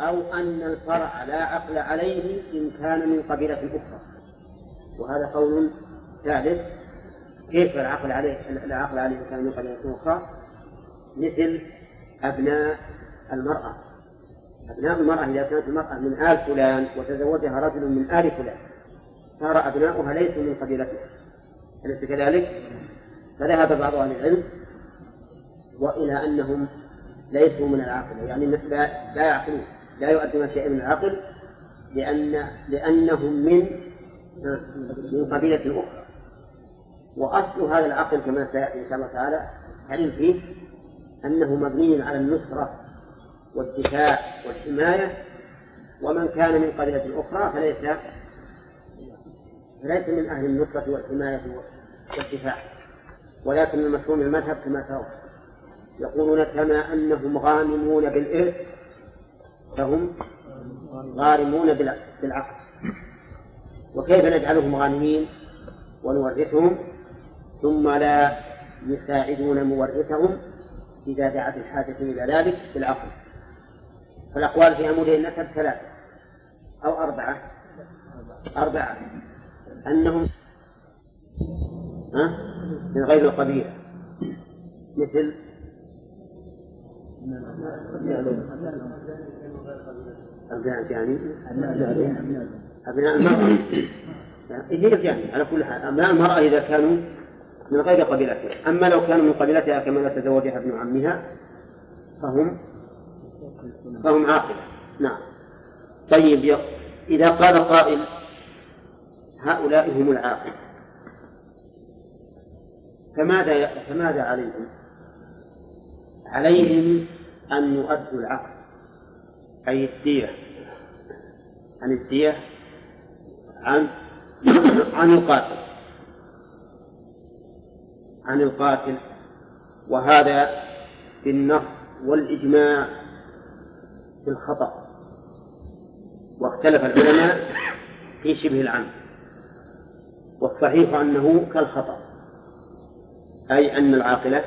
أو أن الفرع لا عقل عليه إن كان من قبيلة أخرى. وهذا قول ثالث كيف العقل عليه لا عقل عليه إن كان من قبيلة أخرى؟ مثل أبناء المرأة. أبناء المرأة إذا كانت المرأة من آل فلان وتزوجها رجل من آل فلان صار أبناؤها ليسوا من قبيلته أليس كذلك؟ فذهب بعض أهل العلم وإلى أنهم ليسوا من العاقلة يعني لا لا يعقلون. لا يؤدون شيئا من العقل لأن لأنهم من من قبيلة أخرى. وأصل هذا العقل كما سيأتي إن شاء الله تعالى علم فيه أنه مبني على النصرة والدفاع والحماية. ومن كان من قبيلة أخرى فليس فليس من أهل النصرة والحماية والدفاع. ولكن المفهوم المذهب كما ترى يقولون كما أنهم غانمون بالإرث فهم غارمون بالعقل. وكيف نجعلهم غانمين؟ ونورثهم ثم لا يساعدون مورثهم إذا دعت الحاجة إلى ذلك بالعقل. فالأقوال في أمور النسب ثلاثة أو أربعة. أربعة. أنهم؟ من غير القبيلة مثل؟ أبناء يعني أبناء المرأة. هي يعني على كل حال. أبناء المرأة إذا كانوا من غير قبيلتها. أما لو كانوا من قبيلتها كما لا تزوجها ابن عمها فهم فهم عاقلة. نعم. طيب إذا قال قائل هؤلاء هم العاقل فماذا فماذا عليهم؟ عليهم أن يؤدوا العقل. أي الدية. عن الدية عن عن القاتل. عن القاتل. وهذا بالنص والإجماع في الخطأ. واختلف العلماء في شبه العمد والصحيح أنه كالخطأ. أي أن العاقلة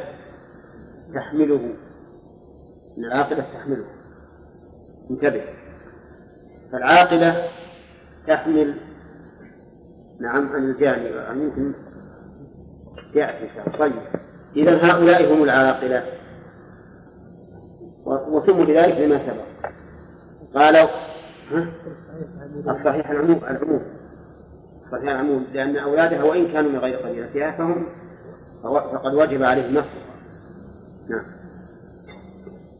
تحمله. العاقلة تحمله. انتبه. فالعاقلة تحمل نعم عن الجاني يمكن يأتي طيب. إذا هؤلاء هم العاقلة وسموا لذلك لما سبق. قالوا ها؟ الصحيح العموم العموم. صحيح العموم. لأن أولادها وإن كانوا من غير قبيلتها فهم فقد وجب عليهم نصر نعم.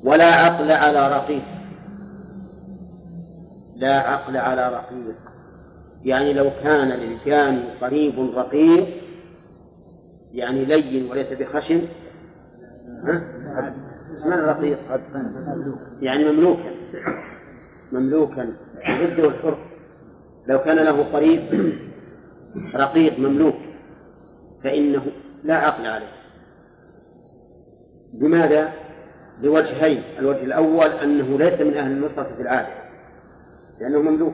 ولا عقل على رقيق. لا عقل على رقيق. يعني لو كان للجاني قريب رقيق يعني لين وليس بخشن؟ من الرقيق يعني مملوكا مملوكا ضده الحر لو كان له قريب رقيق مملوك فإنه لا عقل عليه. لماذا؟ لوجهين الوجه الأول أنه ليس من أهل النصرة في العادة. لأنه مملوك.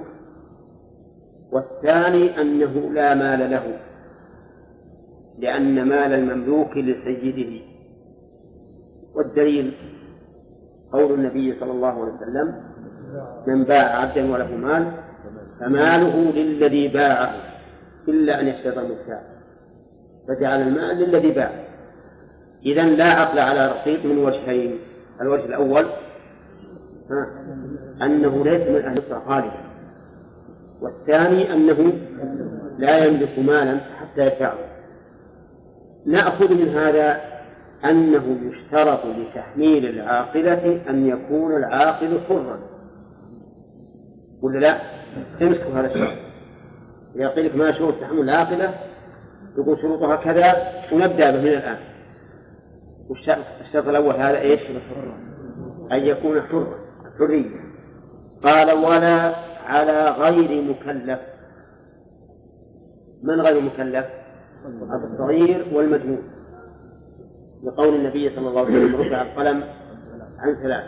والثاني أنه لا مال له لأن مال المملوك لسيده. والدليل قول النبي صلى الله عليه وسلم من باع عبدا وله مال فماله للذي باعه إلا أن يشترط المبتاع فجعل المال للذي باع. إذا لا عقل على رقيق من وجهين الوجه الأول أنه ليس من أهل الصلاة خالدا والثاني أنه لا يملك مالا حتى يدفعه نأخذ من هذا أنه يشترط لتحميل العاقلة أن يكون العاقل حرا. ولا لا؟ تمسكوا هذا الشرط. لك ما شروط تحمل العاقلة يقول شروطها كذا ونبدأ به من الآن. والشرط الشرط الأول هذا إيش؟ أن يكون حرا. حرية قال ولا على غير مكلف. من غير مكلف؟ الصغير والمجنون. لقول النبي صلى الله عليه وسلم رفع القلم عن ثلاث.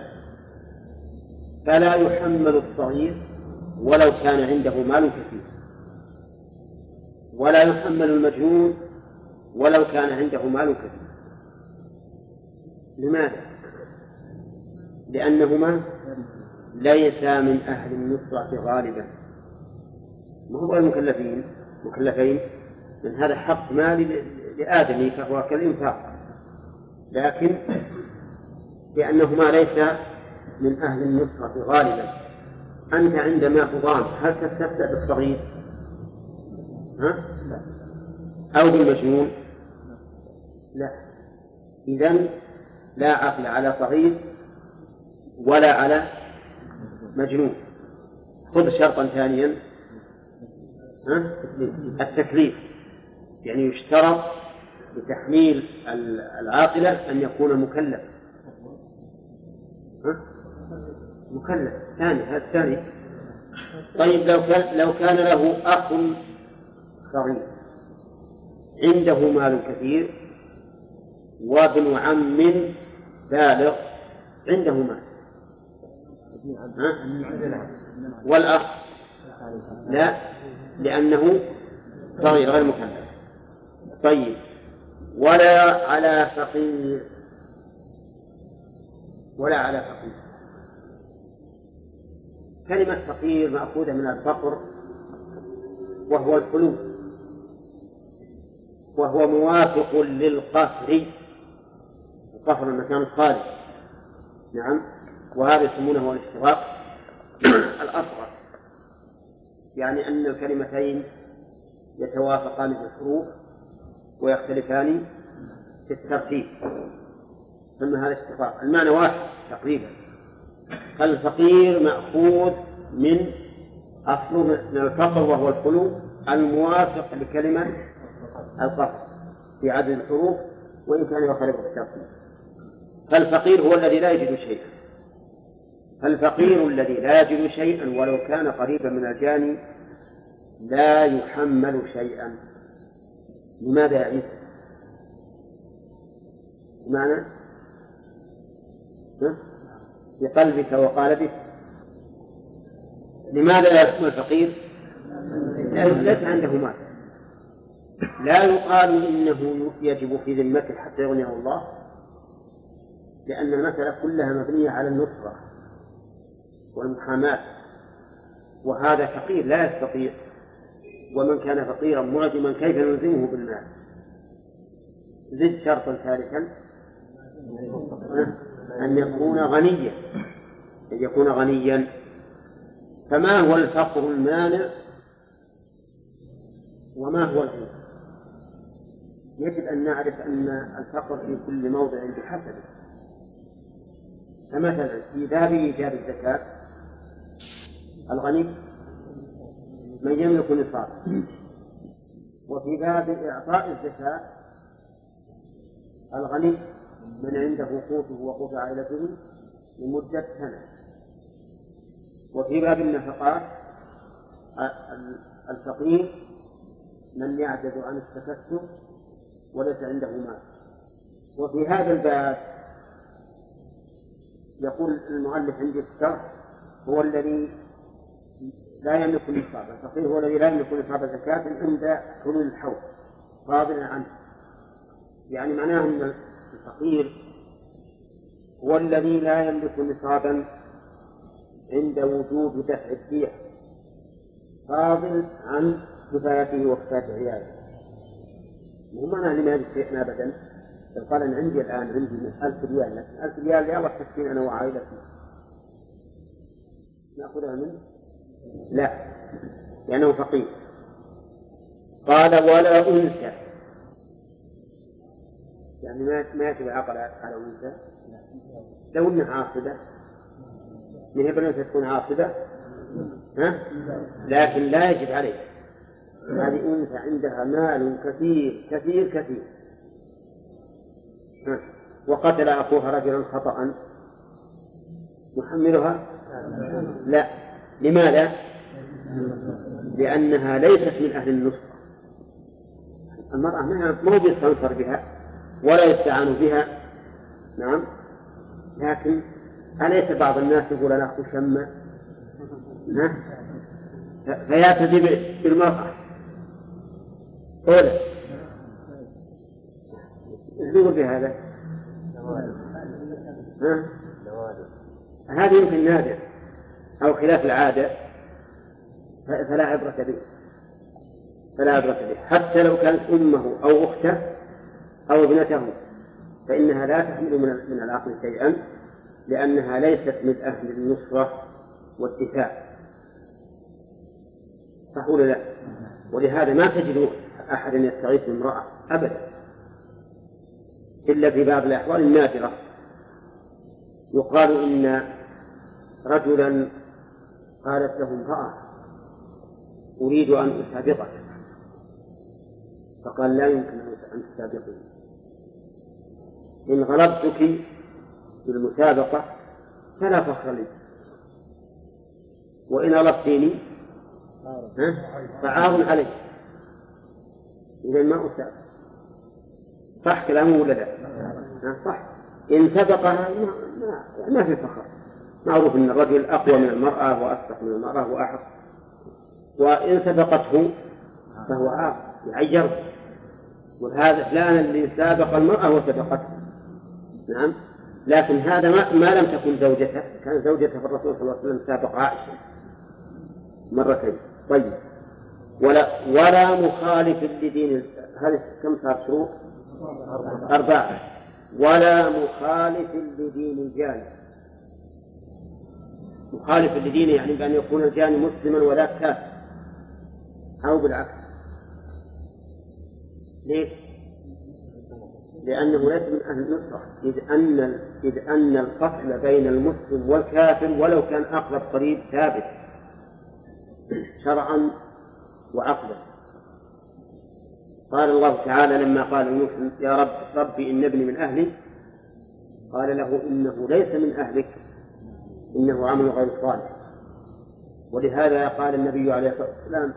فلا يحمل الصغير ولو كان عنده مال كثير. ولا يحمل المجنون ولو كان عنده مال كثير. لماذا؟ لأنهما ليس من أهل النصرة غالبا ما هو المكلفين مكلفين من هذا حق مالي لآدمي فهو كالإنفاق لكن لأنهما ليس من أهل النصرة غالبا أنت عندما تضام هل تستبدأ بالصغير؟ ها؟ لا أو بالمجنون؟ لا إذا لا عقل على صغير ولا على مجنون. خذ شرطا ثانيا؟ التكليف. يعني يشترط لتحميل العاقلة أن يكون مكلف؟ مكلف. ثاني هذا الثاني. طيب لو كان لو كان له أخ صغير عنده مال كثير وابن عم بالغ عنده مال. والأخ؟ لا لأنه صغير غير مكلف طيب. ولا على فقير. ولا على فقير. كلمة فقير مأخوذة من الفقر وهو الخلو وهو موافق للقصر القصر المكان الخالي نعم. وهذا يسمونه الاشتراك الأصغر. يعني أن الكلمتين يتوافقان في الحروف ويختلفان في الترتيب. ثم هذا اشتقاق المعنى واحد تقريبا. فالفقير مأخوذ من أصله من الفقر وهو الخلو الموافق لكلمة القصر في عدد الحروف وإن كان يختلف في الترتيب. فالفقير هو الذي لا يجد شيئا. فالفقير الذي لا يجد شيئا ولو كان قريبا من الجاني لا يحمل شيئا. لماذا يا عيسى؟ بمعنى؟ بقلبك وقالبك. لماذا لا يحكم الفقير؟ ليس عنده مال. لا يقال إنه يجب في ذمته حتى يغنيه الله لأن المسألة كلها مبنية على النصرة والمحاماة. وهذا فقير لا يستطيع. ومن كان فقيرا معدما كيف نلزمه بالمال؟ زد شرطا ثالثا أن يكون غنيا. أن يكون غنيا. فما هو الفقر المانع؟ وما هو الغنى يجب أن نعرف أن الفقر في كل موضع بحسبه. فمثلا في باب إيجاب الزكاة الغني من يملك نصاب وفي باب إعطاء الزكاة الغني من عنده قوته وقوت عائلته لمدة سنة. وفي باب النفقات الفقير من يعجز عن التكسب وليس عنده مال. وفي هذا الباب يقول المؤلف عندي الشرح هو الذي لا يملك النصاب الفقير هو الذي لا يملك نصاب زكاة عند حلول الحول فاضلا عنه يعني معناه أن الفقير هو الذي لا يملك نصابا عند وجوب دفع الدية. فاضل عن كفايته وكفاية عياله. مو معناه لما يجد أبدا. لو قال أنا عندي الآن عندي ألف ريال. لكن ألف ريال لا تكفين أنا وعائلتي نأخذها منه؟ لا. لأنه فقير قال ولا أنثى. يعني ما ما يجب العقل على أنثى. لو أنها عاصبة. من هي بنت تكون عاصبة؟ ها؟ لكن لا يجب عليه هذه أنثى عندها مال كثير كثير كثير؟ وقتل أخوها رجلا خطأ. يحملها لا. لماذا؟ لأنها ليست من أهل النصرة المرأة ما هو بيستنصر بها ولا يستعان بها. نعم. لكن أليس بعض الناس يقول أنا أخو شمة؟ فيعتدي بالمرأة. أولا إيش يقول في هذا؟ ها؟ هذا يمكن نادر. أو خلاف العادة فلا عبرة به. فلا عبرة به. حتى لو كانت أمه أو أخته أو ابنته فإنها لا تحمل من من العقل شيئا لأنها ليست من أهل النصرة والدفاع. ولا لا؟ ولهذا ما تجد أحدا يستغيث بامرأة أبدا إلا في بعض الأحوال النادرة. يقال إن رجلا قالت له امرأة أريد أن أسابقك. فقال لا يمكن أن تسابقني إن غلبتك في المسابقة فلا فخر لي. وإن غلبتني فعار عليك. إذا ما أسابق. صح كلامه ولا لا؟ صح. إن سبقها ما, ما, ما في فخر. معروف أن الرجل أقوى من المرأة وأصدق من المرأة وأحق. وإن سبقته فهو عاق يعير وهذا فلان اللي سابق المرأة وسبقته نعم. لكن هذا ما, ما لم تكن زوجته كان زوجته الرسول صلى الله عليه وسلم سابق عائشة مرتين. طيب. ولا ولا مخالف لدين هذه كم صار شروط؟ أربعة. ولا مخالف لدين الجاني مخالف لدينه يعني بأن يكون الجاني مسلما ولا كافر. أو بالعكس. ليش؟ لأنه ليس من أهل النصرة. إذ أن إذ أن الفصل بين المسلم والكافر ولو كان أقرب قريب ثابت. شرعا وعقلا. قال الله تعالى لما قال لنوح يا رب ربي إن ابني من أهلي قال له إنه ليس من أهلك. إنه عمل غير صالح. ولهذا قال النبي عليه الصلاة والسلام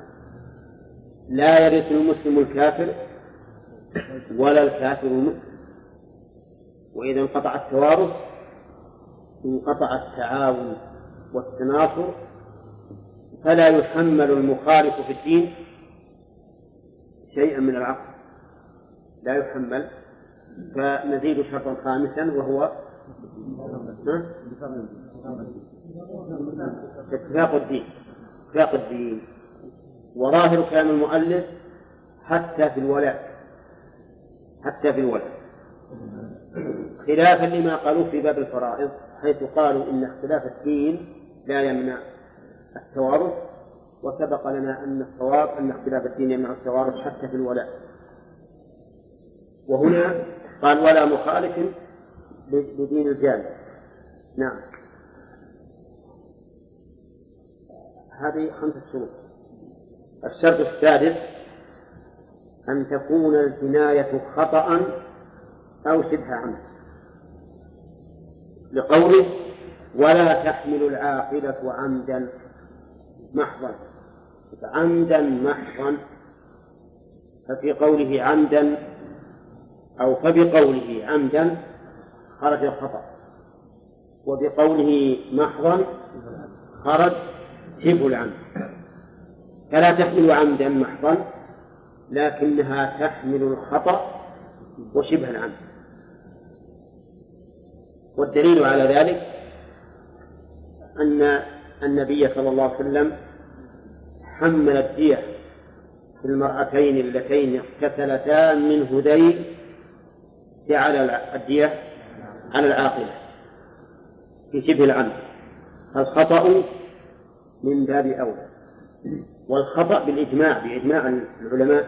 لا يرث المسلم الكافر ولا الكافر المسلم وإذا انقطع التوارث انقطع التعاون والتناصر فلا يحمل المخالف في الدين شيئا من العقل. لا يحمل. فنزيد شرطا خامسا وهو اتفاق الدين اتفاق الدين. وظاهر كلام المؤلف حتى في الولاء حتى في الولاء. خلافا لما قالوه في باب الفرائض حيث قالوا إن اختلاف الدين لا يمنع التوارث وسبق لنا أن الصواب أن اختلاف الدين يمنع التوارث حتى في الولاء. وهنا قال ولا مخالف بدين الجانب نعم. هذه خمسة شروط. الشرط السادس أن تكون الجناية خطأ أو شبه عمد. لقوله ولا تحمل العاقلة عمدا محضا. عمدا محضا ففي قوله عمدا أو فبقوله عمدا خرج الخطأ. وبقوله محضا خرج شبه العمد. فلا تحمل عمدا محضا لكنها تحمل الخطأ وشبه العمد. والدليل على ذلك أن النبي صلى الله عليه وسلم حمل الدية في المرأتين اللتين اقتتلتا من هذيل على الدية على العاقلة في شبه العمد. فالخطأ من باب أولى والخطأ بالإجماع بإجماع العلماء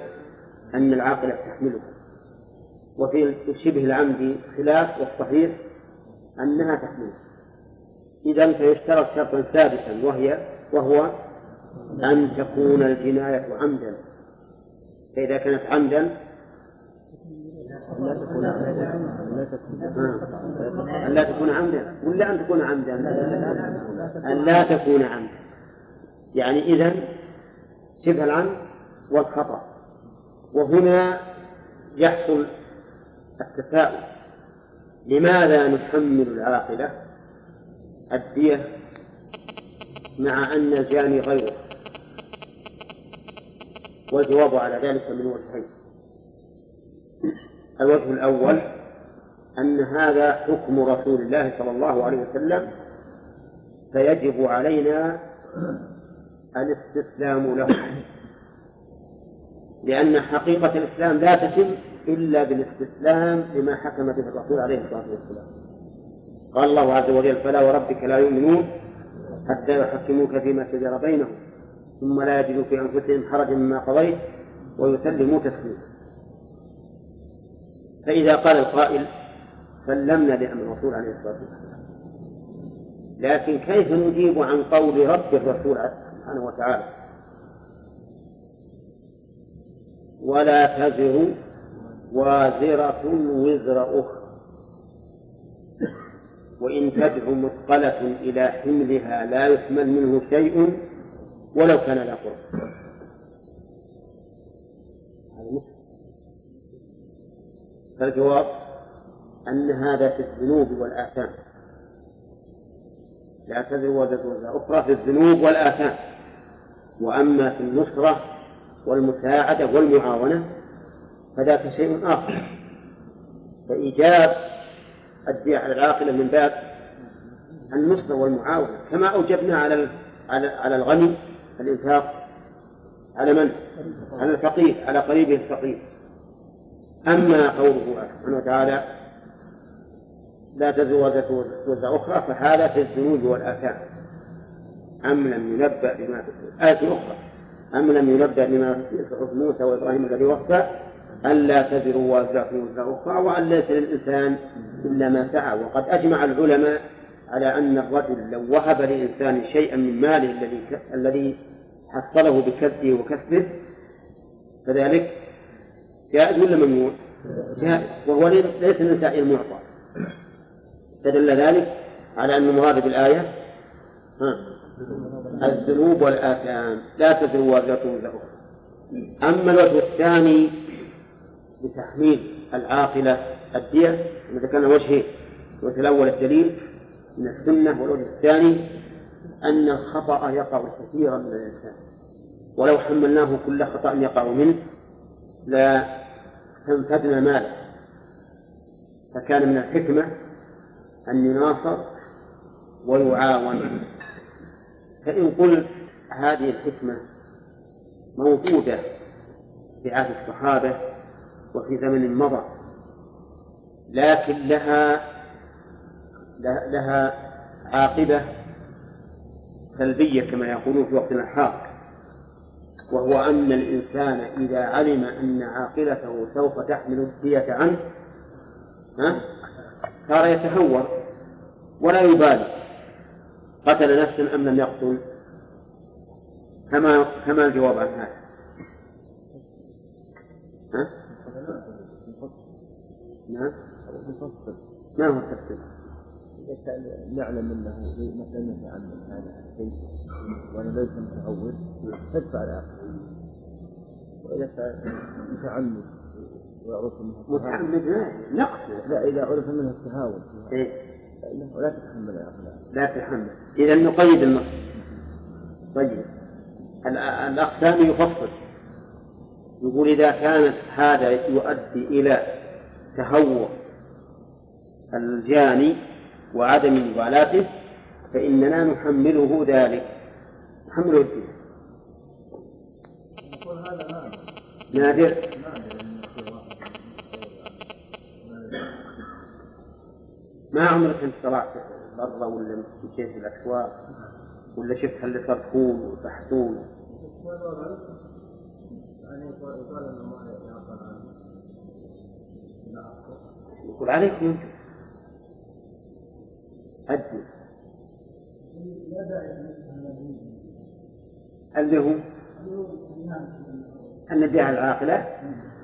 أن العاقلة تحمله وفي شبه العمد خلاف والصحيح أنها تحمله. إذا فيشترط شرطا ثابتا وهي وهو أن تكون الجناية عمدا. فإذا كانت عمدا أن لا تكون عمدا. ولا أن تكون عمدا؟ أن لا تكون عمدا. يعني إذا شبه العمد والخطأ. وهنا يحصل التساؤل لماذا نحمل العاقلة؟ الدية مع أن الجاني غيره. والجواب على ذلك من وجهين. الوجه الأول أن هذا حكم رسول الله صلى الله عليه وسلم فيجب علينا الاستسلام له. لأن حقيقة الإسلام لا تتم إلا بالاستسلام لما حكم به الرسول عليه الصلاة والسلام. قال الله عز وجل فلا وربك لا يؤمنون حتى يحكموك فيما شجر بينهم ثم لا يجدوا في أنفسهم حرجا مما قضيت ويسلموا تسليما. فإذا قال القائل سلمنا لأمر الرسول عليه الصلاة والسلام. لكن كيف نجيب عن قول رب الرسول سبحانه وتعالى. ولا تزر وازرة وزر أخرى. وإن تدع مثقلة إلى حملها لا يحمل منه شيء ولو كان لا قرب. فالجواب أن هذا في الذنوب والآثام. لا تزر وزر أخرى في الذنوب والآثام. وأما في النصرة والمساعدة والمعاونة فذاك شيء آخر. فإيجاب الدية على العاقلة من باب النصرة والمعاونة كما أوجبنا على على على الغني الإنفاق على من؟ على الفقير على قريبه الفقير. أما قوله سبحانه وتعالى لا تزر وزر أخرى فهذا في الذنوب والآثام. أم لم ينبأ بما في آية أخرى أم لم ينبأ بما في صحف موسى وإبراهيم الذي وفى ألا تزر وازرة وزر أخرى وأن ليس للإنسان إلا ما سعى. وقد أجمع العلماء على أن الرجل لو وهب لإنسان شيئا من ماله الذي الذي حصله بكسبه وكسبه فذلك جائز ولا ممنوع؟ جائز. وهو ليس من سائر المعطى. فدل ذلك على أن المراد بالآية الذنوب والآثام. لا تزر وازرة وزر أما الوجه الثاني بتحميل العاقلة الدية ذكرنا وجهين الوجه الأول الدليل من السنة والوجه الثاني أن الخطأ يقع كثيرا من الإنسان. ولو حملناه كل خطأ يقع منه لا تنفدنا ماله. فكان من الحكمة أن يناصر ويعاون. فإن قلت هذه الحكمة موجودة في عهد الصحابة وفي زمن مضى لكن لها لها عاقبة سلبية كما يقولون في وقتنا الحاضر وهو أن الإنسان إذا علم أن عاقلته سوف تحمل الدية عنه ها صار يتهور ولا يبالي. قتل نفسا أم لم يقتل؟ كما كما الجواب عن هذا. ها؟ نعم. ما هو التفصيل؟ نعلم أنه مثلا يتعمد هذا الشيء وأنا ليس متعود تدفع الآخر وإذا كان متعمد ويعرف منه متعمد لا نقص لا إذا عرف منه التهاون إيه؟ فإنه لا تتحمل لا تتحمل إذا نقيد النص. طيب. الاقسام يفصل. يقول إذا كانت هذا يؤدي إلى تهور الجاني وعدم مبالاته فإننا نحمله ذلك. نحمله الدين. نادر. ما عمرك أنت طلعت برا ولا مشيت في الاسواق ولا شفت اللي صرفون وتحتون يقول عليك يمكن أدي اللي هو؟ أن نديها العاقلة؟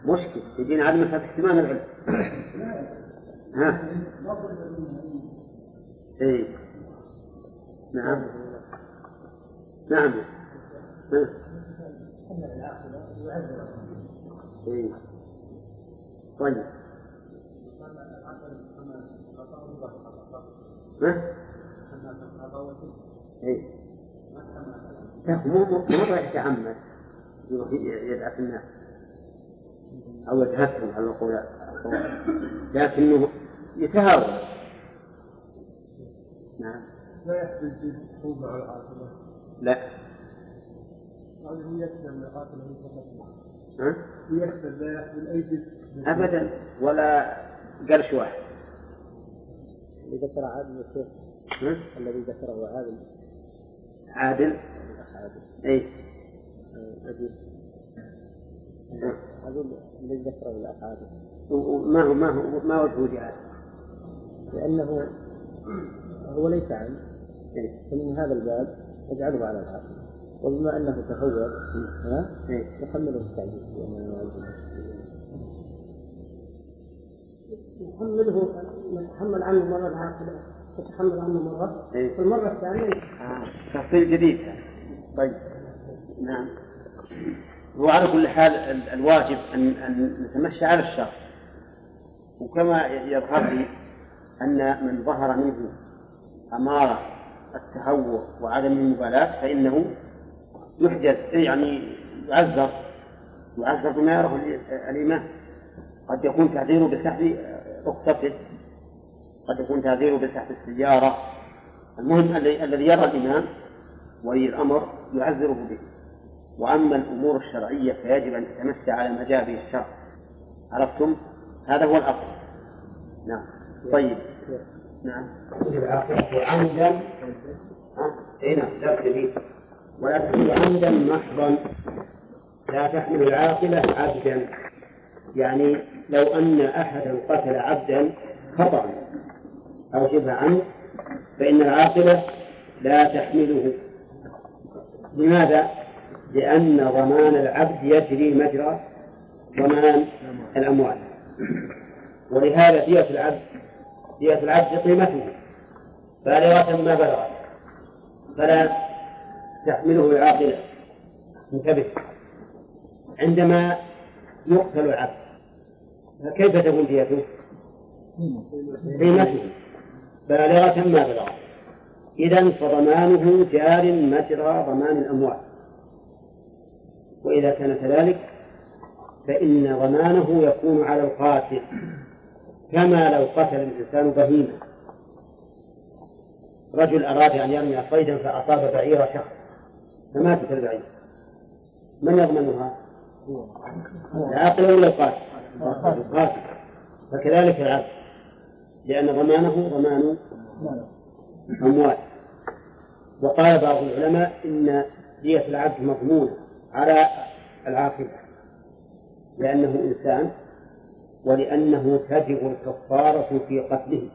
مشكل. تجينا عدم اهتمام العلم. ها؟ اي نعم. نعم. اي طيب. ها؟ إيه؟ مو مو راح يتعمد. يروح يدعس الناس. أو يتهكم على القول. لكنه يتهاون. نعم. لا يحدث الحكم مع العاقبة لا. هذه يكفي هي فقط ها؟ يكفي لا يحمل أي أبدا. ولا قرش واحد. اللي ذكر عادل الشيخ ها؟ الذي ذكره عادل. عادل؟ عادل اي أجيب أقول الذي ذكره الأخ عادل. وما هو ما هو ما وجه جهاد لأنه هو ليس عن إيه. فمن هذا الباب يجعله على العاقل وبما أنه تهور ها إيه. لأنه يعجبه. يحمله يتحمل عنه مرة العاقبة يتحمل عنه مرة إيه. في المرة الثانية آه. تفصيل جديد طيب نعم وعلى كل حال ال- الواجب أن أن نتمشى على الشرع وكما يظهر لي أن من ظهر منه أمارة التهور وعدم المبالاة فإنه يحجز يعني يعذر يعذر بما يراه ال- الإمام. قد يكون تعذيره بسحب رخصته قد يكون تعذيره بسحب السيارة. المهم الذي الذي يرى الإمام ولي الأمر يعذره به. وأما الأمور الشرعية فيجب أن تتمشى على ما جاء به الشرع. عرفتم؟ هذا هو الأصل. نعم. طيب. نعم. عمدا؟ اي نعم لا ولا تحمل عمدا محضا. لا تحمل العاقلة عبدا. يعني لو أن أحدا قتل عبدا خطأ. أو شبه عمد فإن العاقلة لا تحمله. لماذا؟ لأن ضمان العبد يجري مجرى ضمان الأموال. ولهذا دية العبد دية العبد قيمته. بالغة ما بلغت فلا تحمله العاقلة. انتبه. عندما يقتل العبد فكيف تكون ديته؟ قيمته. بالغة ما بلغت إذا فضمانه جار مجرى ضمان الأموال. وإذا كان كذلك فإن ضمانه يكون على القاتل. كما لو قتل الإنسان بهيمة. رجل أراد أن يرمي صيدا فأصاب بعير شخص. فماتت البعير. من يضمنها؟ العاقل ولا القاتل؟ القاتل. فكذلك العبد. لأن ضمانه ضمان أموال وقال بعض العلماء إن دية العبد مضمونة على العاقبة. لأنه إنسان ولأنه تجب الكفارة في قتله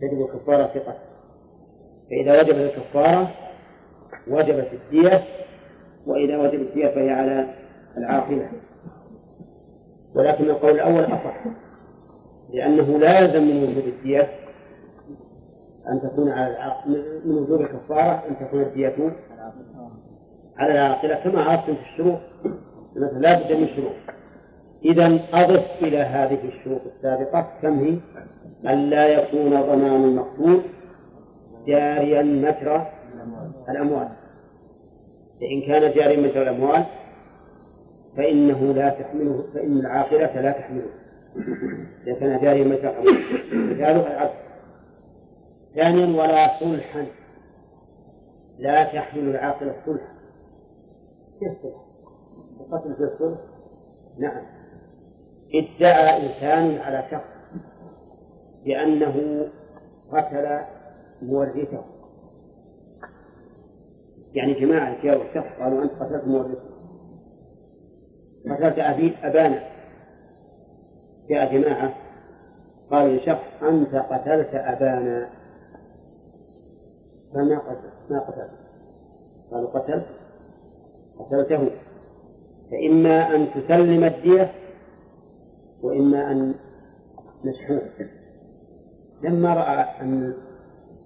تجب الكفارة في قتله فإذا وجبت الكفارة وجبت الدية وإذا وجبت الدية فهي على العاقبة ولكن القول الأول أصح لأنه لا يلزم من وجود الدية أن تكون على الع... من وجوب الكفارة أن تكون الدية على العاقلة. كما عرفتم في الشروط مثلا لا بد من شروط إذا أضف إلى هذه الشروط السابقة كم هي؟ ألا يكون ضمان المقتول جاريا مجرى الأموال. فإن كان جاريا مجرى الأموال فإنه لا تحمله فإن العاقلة لا تحمله. إذا كان جاريا مجرى الأموال مثاله العبد ثانيا ولا صلحا. لا تحمل العاقلة صلحا. كيف صلح؟ القتل في الصلح؟ نعم. ادعى إنسان على شخص بأنه قتل مورثه. يعني جماعة جاءوا الشخص قالوا أنت قتلت مورثه. قتلت أبي أبانا. جاء جماعة قالوا لشخص أنت قتلت أبانا. فما قتل ما قتلت؟ قالوا قتلت. قتلته. فإما أن تسلم الدية وإما أن نشحوه. لما رأى أن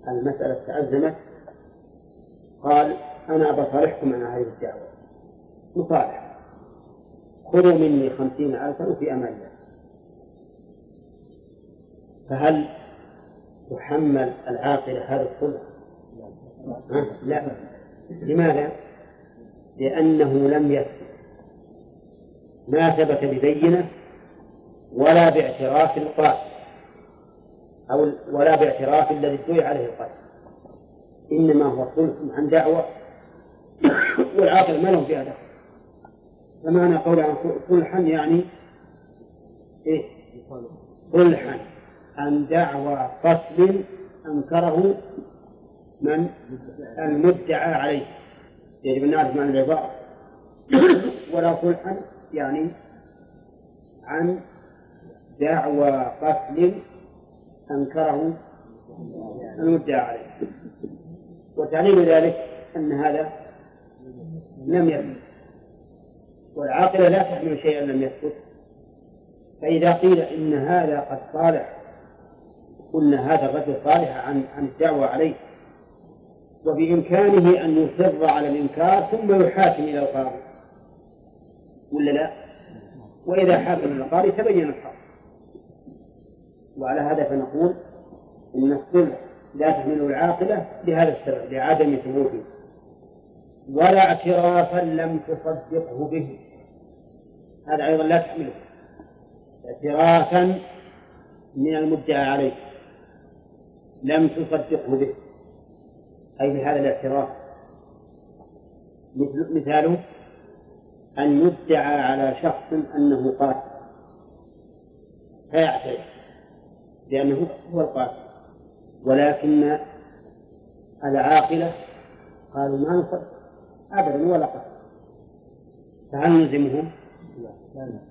المسألة تأزمت قال أنا بصالحكم عن هذه الدعوة. نصالح خذوا مني خمسين ألفا وفي أمان الله فهل تحمل العاقلة هذا الصلح؟ لا. لماذا؟ لأنه لم يثبت. ما ثبت ببينة ولا باعتراف القاتل أو ولا باعتراف الذي ادعي عليه القتل إنما هو صلح عن دعوة. والعاقل ما له فيها دخل. فمعنى قول عن صلحا يعني إيه؟ صلحا. عن دعوى قتل أنكره من المدعى عليه. يجب أن نعرف معنى العبارة. ولا صلحا يعني عن دعوى قتل أنكره المدعى عليه. وتعليل ذلك أن هذا لم يثبت والعاقلة لا تحمل شيئا لم يثبت. فإذا قيل إن هذا قد صالح قلنا هذا الرجل صالح عن عن الدعوة عليه. وبإمكانه أن يصر على الإنكار ثم يحاكم إلى القاضي. ولا لا؟ وإذا حاكم إلى القاضي تبين الحق. وعلى هذا فنقول إن الصلح لا تحمله العاقلة لهذا السبب لعدم ثبوته. ولا اعترافا لم تصدقه به. هذا أيضا لا تحمله. اعترافا من المدعى عليه. لم تصدقه به. أي بهذا الاعتراف. مثاله أن يدعى على شخص أنه قاتل. فيعترف. لأنه هو القاتل. ولكن العاقلة قالوا ما نصدق أبدا ولا قتل. فهل نلزمهم؟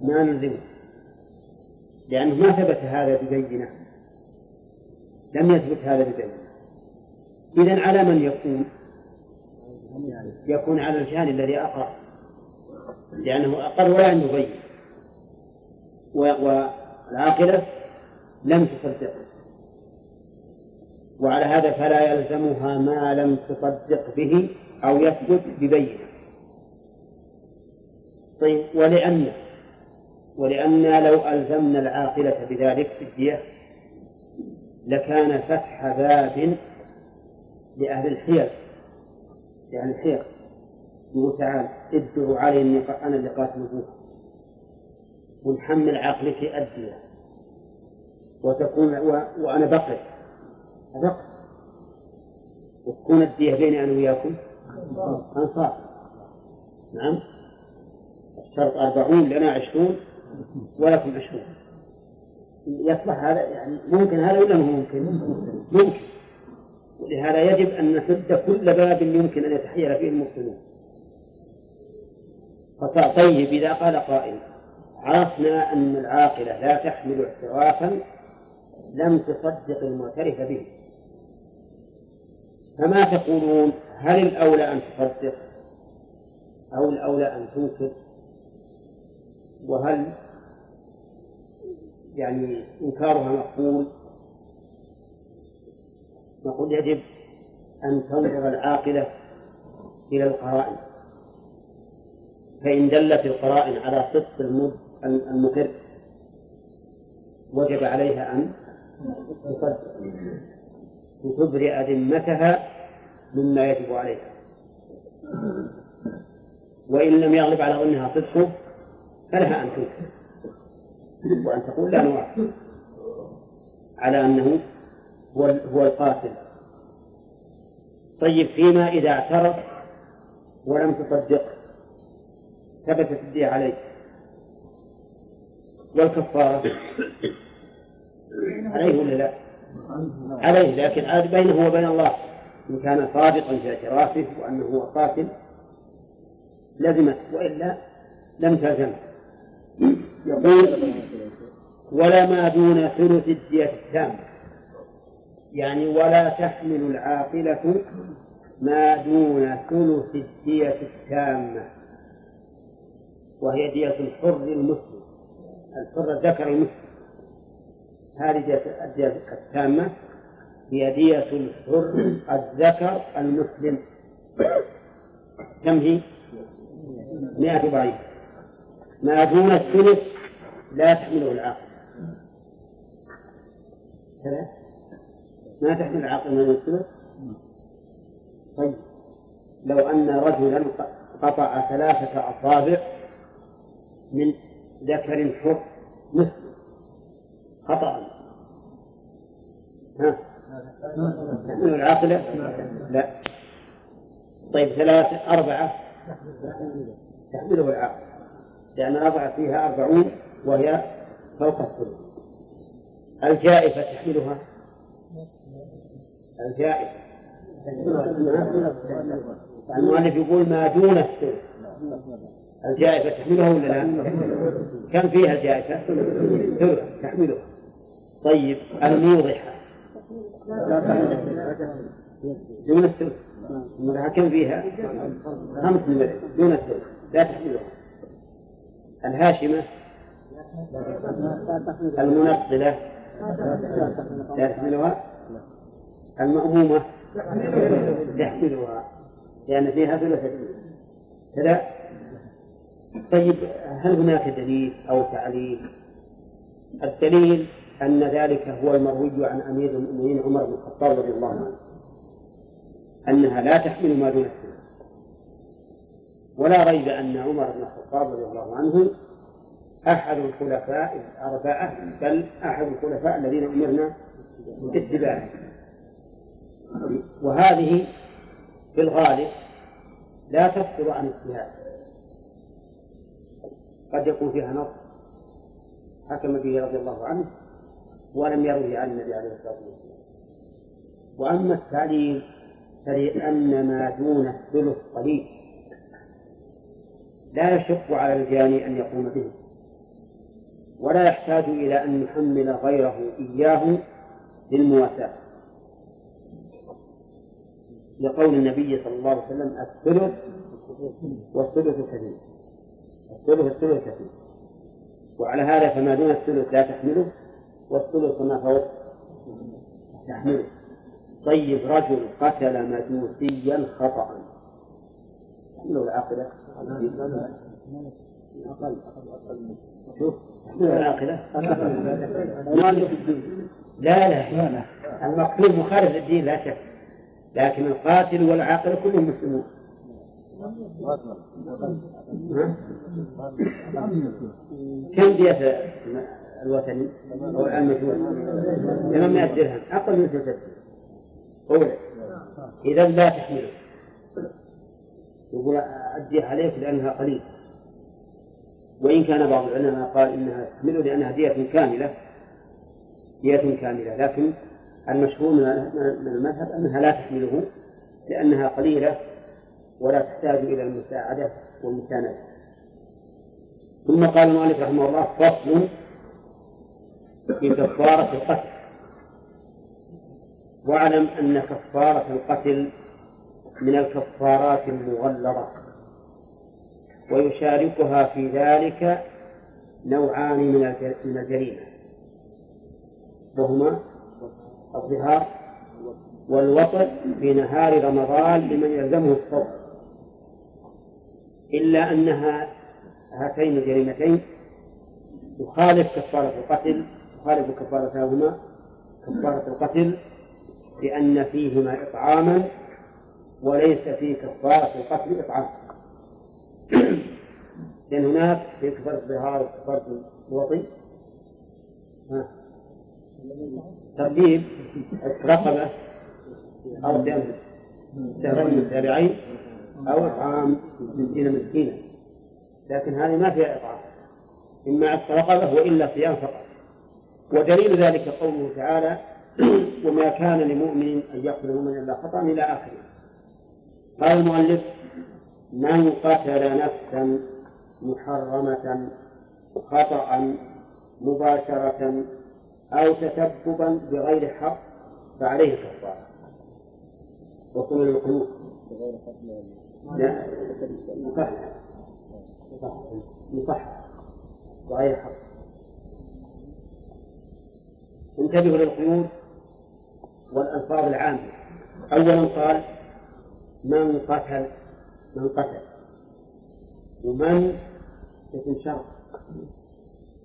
ما نلزمهم لأنه ما ثبت هذا ببينة. لم يثبت هذا ببينة. إذا على من يكون؟ يكون على الجاني الذي أقر. لأنه أقر ولا أن يبين والعاقلة لم تصدقه. وعلى هذا فلا يلزمها ما لم تصدق به أو يثبت ببينة. طيب ولأن ولأن لو ألزمنا العاقلة بذلك في الدية لكان فتح باب لأهل الحيل لأهل الحيل يقول تعالى ادعوا علي أنا اللي قاتل أبوك ونحمل عقلك الدية. وتكون و... وأنا بقي. أدق وتكون الدية بيني أنا وياكم. أنصار. نعم. الشرط أربعون لنا عشرون ولكم عشرون. يصلح هذا يعني ممكن هذا ولا ممكن؟ ممكن. ولهذا يجب أن نسد كل باب يمكن أن يتحير فيه المسلمون. طيب إذا قال قائل عرفنا أن العاقلة لا تحمل اعترافا لم تصدق المعترف به. فما تقولون؟ هل الأولى أن تصدق أو الأولى أن تنكر؟ وهل يعني إنكارها مقبول؟ نقول يجب أن تنظر العاقلة إلى القرائن. فإن دلت القرائن على صدق المقر وجب عليها أن وتبرئ ذمتها مما يجب عليها. وإن لم يغلب على ظنها صدقه فلها أن تنكر. وأن تقول لا نوافق على أنه هو هو القاتل. طيب فيما إذا اعترف ولم تصدق ثبتت الدية عليه. والكفارة؟ عليه ولا لا؟ عليه لكن عاد بينه وبين الله إن كان صادقا في اعترافه وأنه هو قاتل لزمت وإلا لم تلزم يقول ولا ما دون ثلث الدية التامة. يعني ولا تحمل العاقلة ما دون ثلث الدية التامة وهي دية الحر المسلم الحر الذكر المسلم. هذه دية الدية التامة هي دية الحر الذكر المسلم. كم هي؟ مئة بعيد ما دون الثلث لا تحمله العاقل. كذا ما تحمل العاقل من الثلث؟ طيب. لو أن رجلا قطع ثلاثة أصابع من ذكر حر مسلم خطأ. العاقلة؟ لا. طيب ثلاثة أربعة. تحمله العاقلة لأن الأربعة فيها أربعون وهي فوق الثلث. الجائفة تحملها؟ الجائفة. المؤلف يقول ما دون الثلث. الجائفة تحملها ولا لا؟ كم فيها الجائفة؟ ثلث. تحملها. طيب الموضحة دون الثلث الموضحة كم فيها؟ خمس ملك دون الثلث لا تحملها. الهاشمة المنقلة لا تحملها. المأمومة تحملها. لأن فيها ثلث كذا. طيب هل هناك دليل أو تعليل؟ الدليل أن ذلك هو المروي عن أمير المؤمنين عمر بن الخطاب رضي الله عنه. أنها لا تحمل ما دون الثلث ولا ريب أن عمر بن الخطاب رضي الله عنه أحد الخلفاء الأربعة بل أحد الخلفاء الذين أمرنا باتباعه وهذه في الغالب لا تفصل عن اجتهاد قد يكون فيها نص حكم به رضي الله عنه ولم يروه عن النبي عليه الصلاة والسلام. وأما التعليل فلأن ما دون الثلث قليل. لا يشق على الجاني أن يقوم به. ولا يحتاج إلى أن يحمل غيره إياه للمواساة. لقول النبي صلى الله عليه وسلم الثلث والثلث كثير. الثلث الثلث كثير. وعلى هذا فما دون الثلث لا تحمله. والثلث ما فوق تحمله طيب رجل قتل مجوسيا خطأ. تحمله العاقلة. شوف تحمله العاقلة. لا لا المقتول مخالف للدين لا شك. لكن القاتل والعاقل كلهم مسلمون. كم دية؟ الوثني أو المجهول؟ 800 درهم أقل من ستة أولى إذا لا تحمله يقول أدي عليك لأنها قليل وإن كان بعض العلماء قال إنها تحمله لأنها دية كاملة. دية كاملة لكن المشهور من المذهب أنها لا تحمله لأنها قليلة ولا تحتاج إلى المساعدة والمساندة. ثم قال المؤلف رحمه الله فصل في كفارة القتل. واعلم أن كفارة القتل من الكفارات المغلظة ويشاركها في ذلك نوعان من الجريمة. وهما الظهار والوطن في نهار رمضان لمن يلزمه الصوم. إلا أنها هاتين الجريمتين تخالف كفارة القتل تخالف كفارتهما كفارة القتل لأن فيهما إطعاما وليس في كفارة القتل إطعام. لأن هناك في كفارة الظهار وكفارة الوطي ترتيب رقبة أو دم شهرين متابعين أو إطعام ستين مسكينا. لكن هذه ما فيها إطعام. إما عتق رقبة وإلا صيام فقط. ودليل ذلك قوله تعالى وما كان لمؤمن أن يقتل مؤمنا إلا خطأ إلى آخره. قال المؤلف من قتل نفسا محرمة خطأ مباشرة أو تسببا بغير حق فعليه كفارة. وصول القلوب لا مصحح مصحح بغير حق. انتبهوا للقيود والألفاظ العامة. أولا قال من قتل؟ من قتل. ومن اسم شرط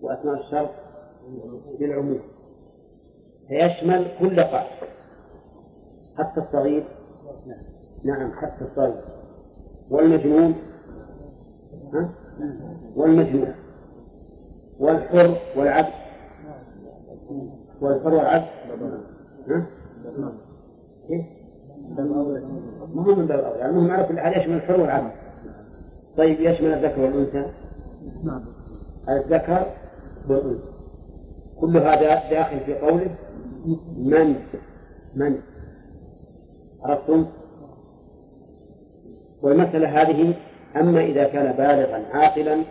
وأثناء الشرط بالعموم. فيشمل كل قاتل حتى الصغير. نعم حتى الصغير. والمجنون؟ ها؟ والمجنون. والحر والعبد؟ والحر والعبد ها؟ ما هو من باب أولى المهم على كل حال يشمل الحر والعبد طيب يشمل الذكر والأنثى؟ الذكر والأنثى. كل هذا داخل في قوله من من. عرفتم؟ والمسألة هذه أما إذا كان بالغا عاقلا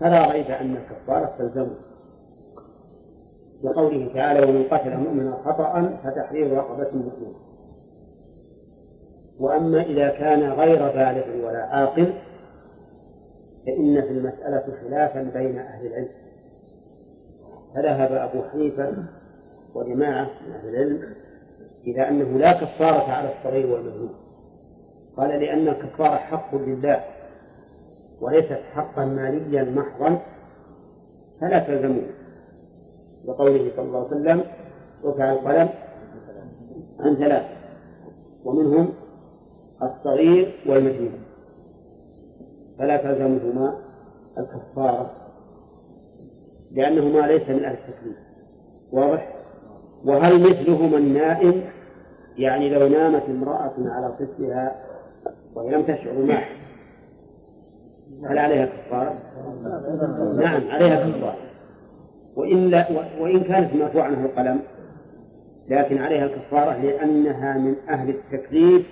فلا ريب أن الكفارة تلزمه لقوله تعالى ومن قتل مؤمنا خطأ فتحرير رقبة مؤمنة. وأما إذا كان غير بالغ ولا عاقل فإن في المسألة خلافا بين أهل العلم. فذهب أبو حنيفة وجماعة من أهل العلم إلى أنه لا كفارة على الصغير والمجنون. قال لأن الكفارة حق لله وليست حقا ماليا محضا فلا تلزمه لقوله صلى الله عليه وسلم رفع القلم عن ثلاث ومنهم الصغير والمجنون. فلا تلزمهما الكفارة لأنهما ليس من أهل التكليف. واضح؟ وهل مثلهما النائم؟ يعني لو نامت امرأة على طفلها وهي لم تشعر معه هل عليها كفارة؟ نعم عليها كفارة. وإن, لا وإن كانت مرفوعة عنه القلم لكن عليها الكفارة لأنها من أهل التكليف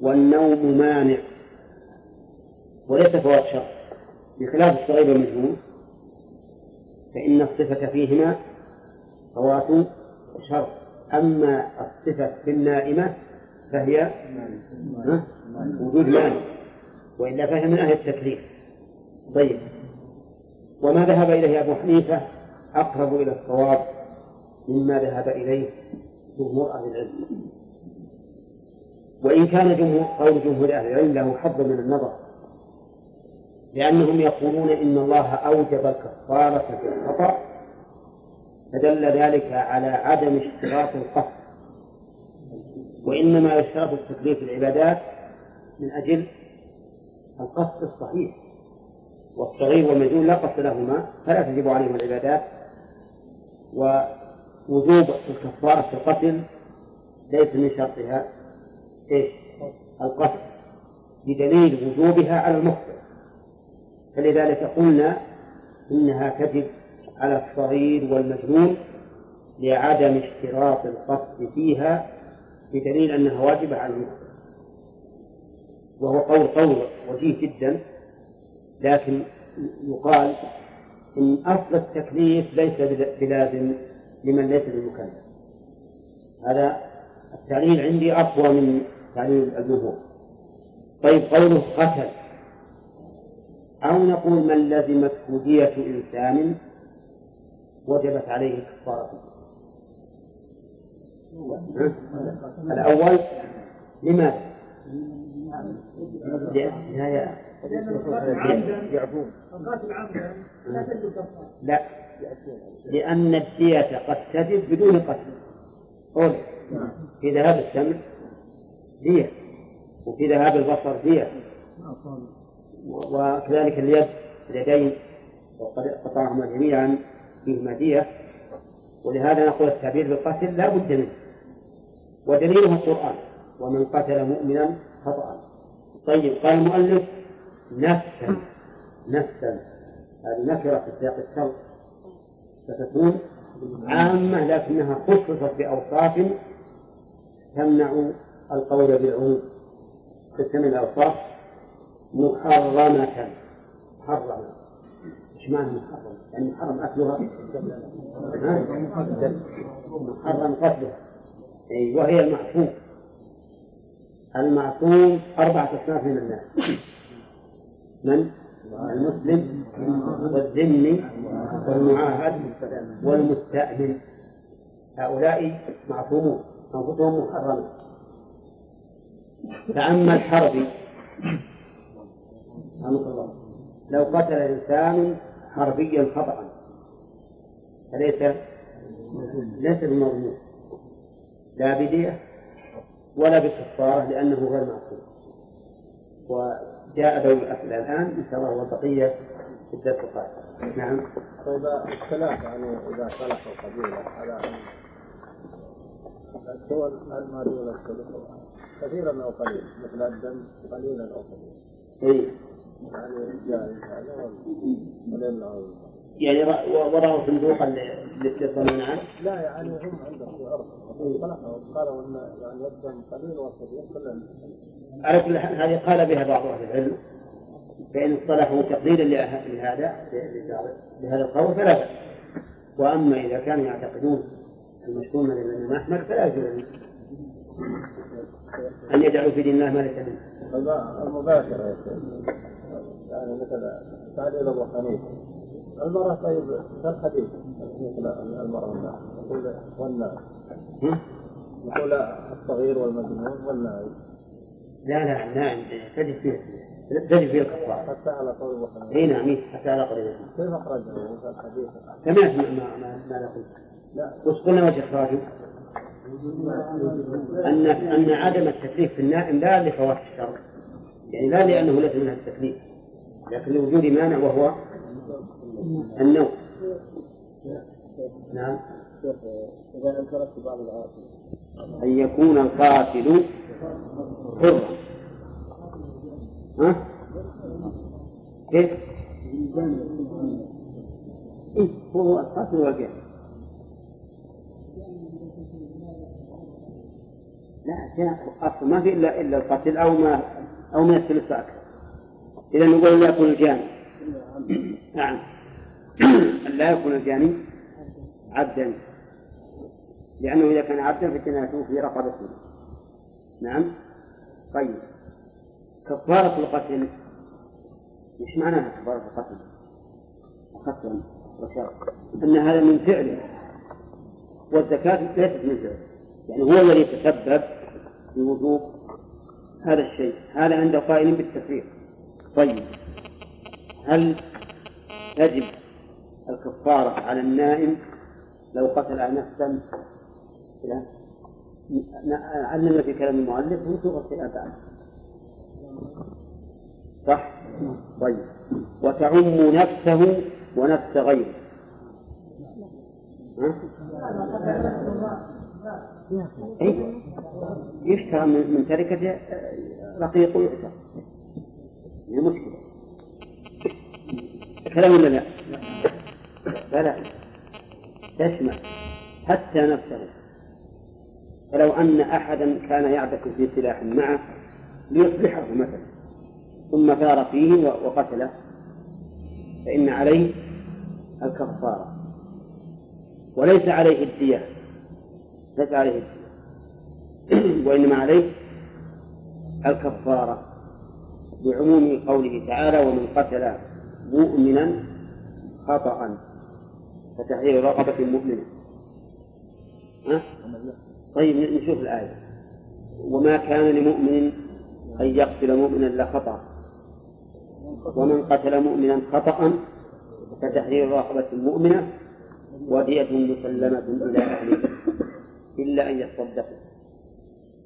والنوم مانع. وليس فوات شر بخلاف الصغير والمجنون فإن الصفة فيهما فوات شر أما الصفة في النائمة فهي وجود مانع. وإلا فهي من أهل التكليف طيب. وما ذهب إليه أبو حنيفة؟ أقرب إلى الصواب مما ذهب إليه جمهور أهل العلم. وإن كان جمهور قول جمهور أهل العلم له حظ من النظر لأنهم يقولون إن الله أوجب الكفارة في الخطأ فدل ذلك على عدم اشتراط القصد. وإنما يشترط التكليف العبادات من أجل القصد الصحيح. والصغير والمجنون لا قصد لهما فلا تجب عليهم العبادات ووجوب الكفارة في القتل ليس من شرطها إيش؟ القتل بدليل وجوبها على المخطئ فلذلك قلنا إنها تجب على الصغير والمجنون لعدم اشتراط القصد فيها بدليل أنها واجبة على المخطئ وهو قول قول وجيه جدا لكن يقال إن أصل التكليف ليس بلازم لمن ليس بمكلف. هذا التعليل عندي أقوى من تعليل الجمهور. طيب قوله قتل أو نقول من لزمته دية إنسان وجبت عليه كفارة الأول لماذا؟ لا لا لأن الدية قد تجب بدون قتل. قول. في ذهاب السمع دية. وفي ذهاب البصر دية. وكذلك اليد اليدين. وقد قطعهما جميعا فيهما دية. ولهذا نقول التعبير بالقتل لا بد منه. ودليله القرآن. ومن قتل مؤمنا خطأ. طيب قال المؤلف نفسا. نفسا. هذه نكرة في سياق الشرط ستكون عامة لكنها خصصت بأوصاف تمنع القول بالعموم. تسمى الأوصاف محرمة. محرمة. إيش معنى محرم؟ يعني محرم أكلها؟ محرم قتلها أي وهي المعصوم. المعصوم أربعة أصناف من الناس. من؟ المسلم والذمي والمعاهد والمستأمن هؤلاء معصومون أنفسهم محرمة. فأما الحربي لو قتل إنسان حربيا خطأ فليس ليس بمظلوم لا بدية ولا بكفارة لأنه غير معصوم. وجاء ذوي الأسئلة الآن إن شاء الله والبقية في الدرس القادم نعم. طيب الثلاثة يعني إذا صلحوا قبيلة على الدول المالية والسلوك كثيرا أو قليل مثل الدم قليلا أو قليلا. إيه. يعني قليلا يعني وضعوا صندوقا ل- للضمان عنه لا يعني هم عندهم في عرف قالوا إن يعني الدم قليل وكثير كلهم على كل حال هذه قال بها بعض أهل العلم فإن اصطلحوا تقديرا لهذا لهذا القول فلا بأس. وأما إذا كانوا يعتقدون المشهور من الإمام أحمد فلا يجوز أن يجعلوا في دين الله ما ليس منه. الم- المباشرة يا شيخ. يعني مثل تعليل أبو حنيفة. المرأة طيب في الحديث؟ مثل المرأة يقول والنائم ها؟ يقول الصغير والمجنون والنائم لا لا نعم تجد فيه تجد فيه الكفارة حتى على قول حنيفة اي نعم إيه، حتى على قول الإمام. كيف أخرجه؟ الحديث؟ سمعت ما ما ما, ما نقول. لا. وش قلنا وجه إخراجه؟ أن أن عدم التكليف في النائم لا لفوات الشر. يعني لا لأنه ليس منها التكليف لكن لوجود مانع وهو النوم. نعم. إذا أنكرت بعض العاصي أن يكون القاتل حرا ها؟ كيف؟ إيه هو القاتل والجاني لا أصلا ما في إلا إلا القتل أو ما أو من الثلث فأكثر إذا نقول لا يكون الجاني. نعم. لا يكون الجاني عبدا. لأنه إذا كان عبدا فجناته في رقبته نعم. طيب. كفارة القتل. مش معناها كفارة القتل؟ أخذت رشاد أن هذا من فعله. والزكاة ليست من فعله. يعني هو الذي تسبب في وجوب هذا الشيء. هذا عند قائل بالتكفير طيب. هل تجب الكفارة على النائم لو قتل نفسا؟ لا علمنا في كلام المؤلف وسوق الخلاف صح؟ طيب. وتعم نفسه ونفس غيره. ها؟ إيه؟ يشترى من تركة رقيق يؤتى هي مشكلة. كلام ولا لا؟ لا. لا. تشمل حتى نفسه. فلو أن أحدا كان يعبث في سلاح معه ليصلحه مثلا ثم ثار فيه وقتله فإن عليه الكفارة. وليس عليه الدية ليس عليه الدية. وإنما عليه الكفارة بعموم قوله تعالى ومن قتل مؤمنا خطأ فتحرير رقبة مؤمنة. ها؟ طيب نشوف الآية. وما كان لمؤمن أن يقتل مؤمنا إلا خطأ. ومن قتل مؤمنا خطأ فتحرير رقبة مؤمنة ودية مسلمة إلى أهله إلا أن يصدقوا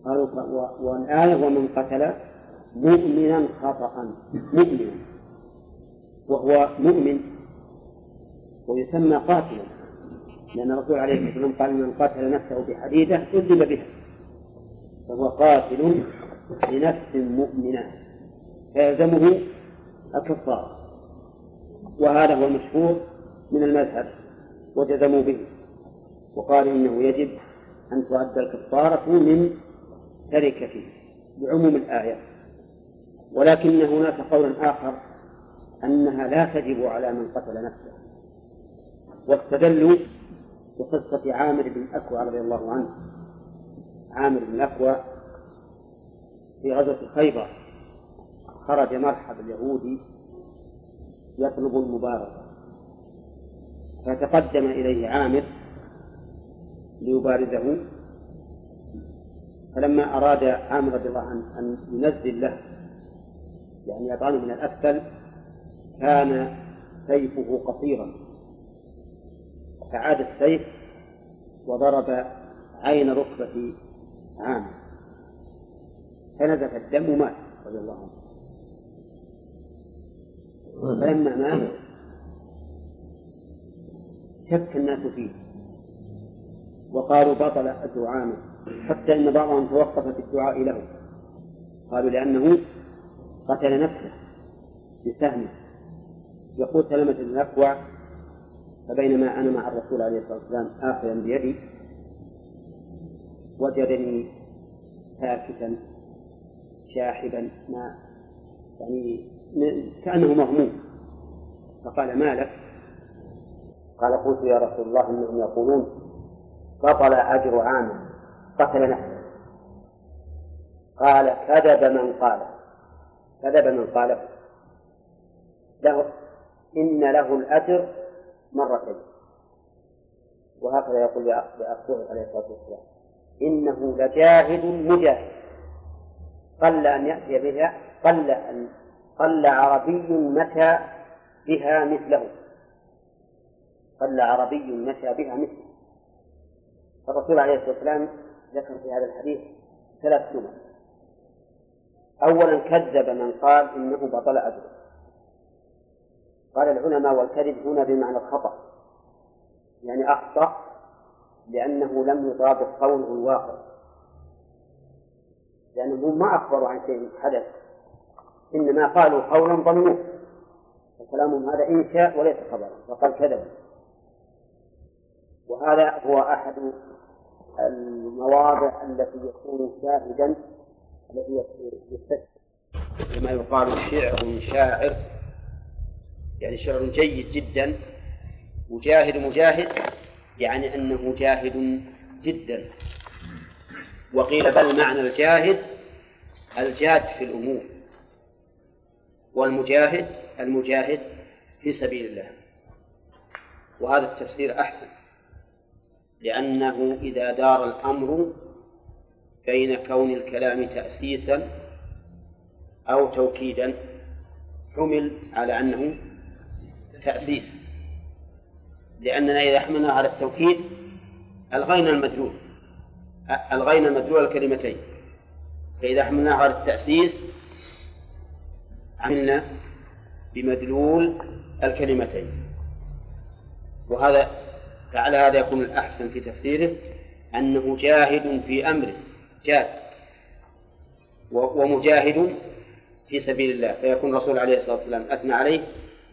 قالوا والآية ومن قتل مؤمنا خطأ مؤمنا وهو مؤمن ويسمى قاتلا. لأن الرسول عليه الصلاة والسلام قال من قتل نفسه بحديدة أذب بها فهو قاتل لنفس مؤمنة فيلزمه الكفارة وهذا هو المشهور من المذهب وجزموا به وقالوا إنه يجب أن تؤدى الكفارة من تركته بعموم الآية ولكن هناك قول آخر أنها لا تجب على من قتل نفسه واستدلوا بقصة عامر بن أكوى رضي الله عنه. عامر بن أكوى في غزوة خيبر خرج مرحب اليهودي يطلب المبارزة فتقدم إليه عامر ليبارزه. فلما أراد عامر رضي الله عنه أن ينزل له يعني يطعن من الأسفل كان سيفه قصيرا. فعاد السيف وضرب عين ركبة عامر فنزف الدم ومات رضي الله عنه. فلما مات شك الناس فيه. وقالوا بطل عامر حتى إن بعضهم توقف في الدعاء له. قالوا لأنه قتل نفسه بسهم يقول سلمة بن فبينما أنا مع الرسول عليه الصلاة والسلام آخذا بيدي وجدني ساكتا شاحبا ما يعني كأنه مغموم. فقال ما لك؟ قال قلت يا رسول الله إنهم يقولون بطل أجر عامل قتل نفسه. قال كذب من قاله كذب من قاله له إن له الأجر مرتين. وهكذا يقول لأخوه عليه الصلاة والسلام. إنه لجاهد مجاهد. قل أن يأتي بها قل أن قل عربي مشى بها مثله. قل عربي مشى بها مثله. الرسول عليه الصلاة والسلام ذكر في هذا الحديث ثلاث جمل أولا كذب من قال إنه بطل أجره. قال العلماء والكذب هنا بمعنى الخطأ. يعني أخطأ لأنه لم يطابق قوله الواقع. لأنهم ما أخبروا عن شيء حدث. إنما قالوا قولا ظنوه. وكلامهم هذا إنشاء وليس خبرا فقال كذب. وهذا هو أحد المواضع التي يكون شاهدا التي يستشهد. كما يقال شعر شاعر. يعني شعر جيد جدا مجاهد مجاهد يعني أنه جاهد جدا. وقيل بل معنى الجاهد الجاد في الأمور. والمجاهد المجاهد في سبيل الله. وهذا التفسير أحسن. لأنه إذا دار الأمر بين كون الكلام تأسيسا أو توكيدا حمل على أنه تأسيس لأننا إذا حملنا على التوكيد ألغينا المدلول ألغينا مدلول الكلمتين. فإذا حملناه على التأسيس عملنا بمدلول الكلمتين. وهذا فعلى هذا يكون الأحسن في تفسيره أنه جاهد في أمره جاد ومجاهد في سبيل الله فيكون الرسول عليه الصلاة والسلام أثنى عليه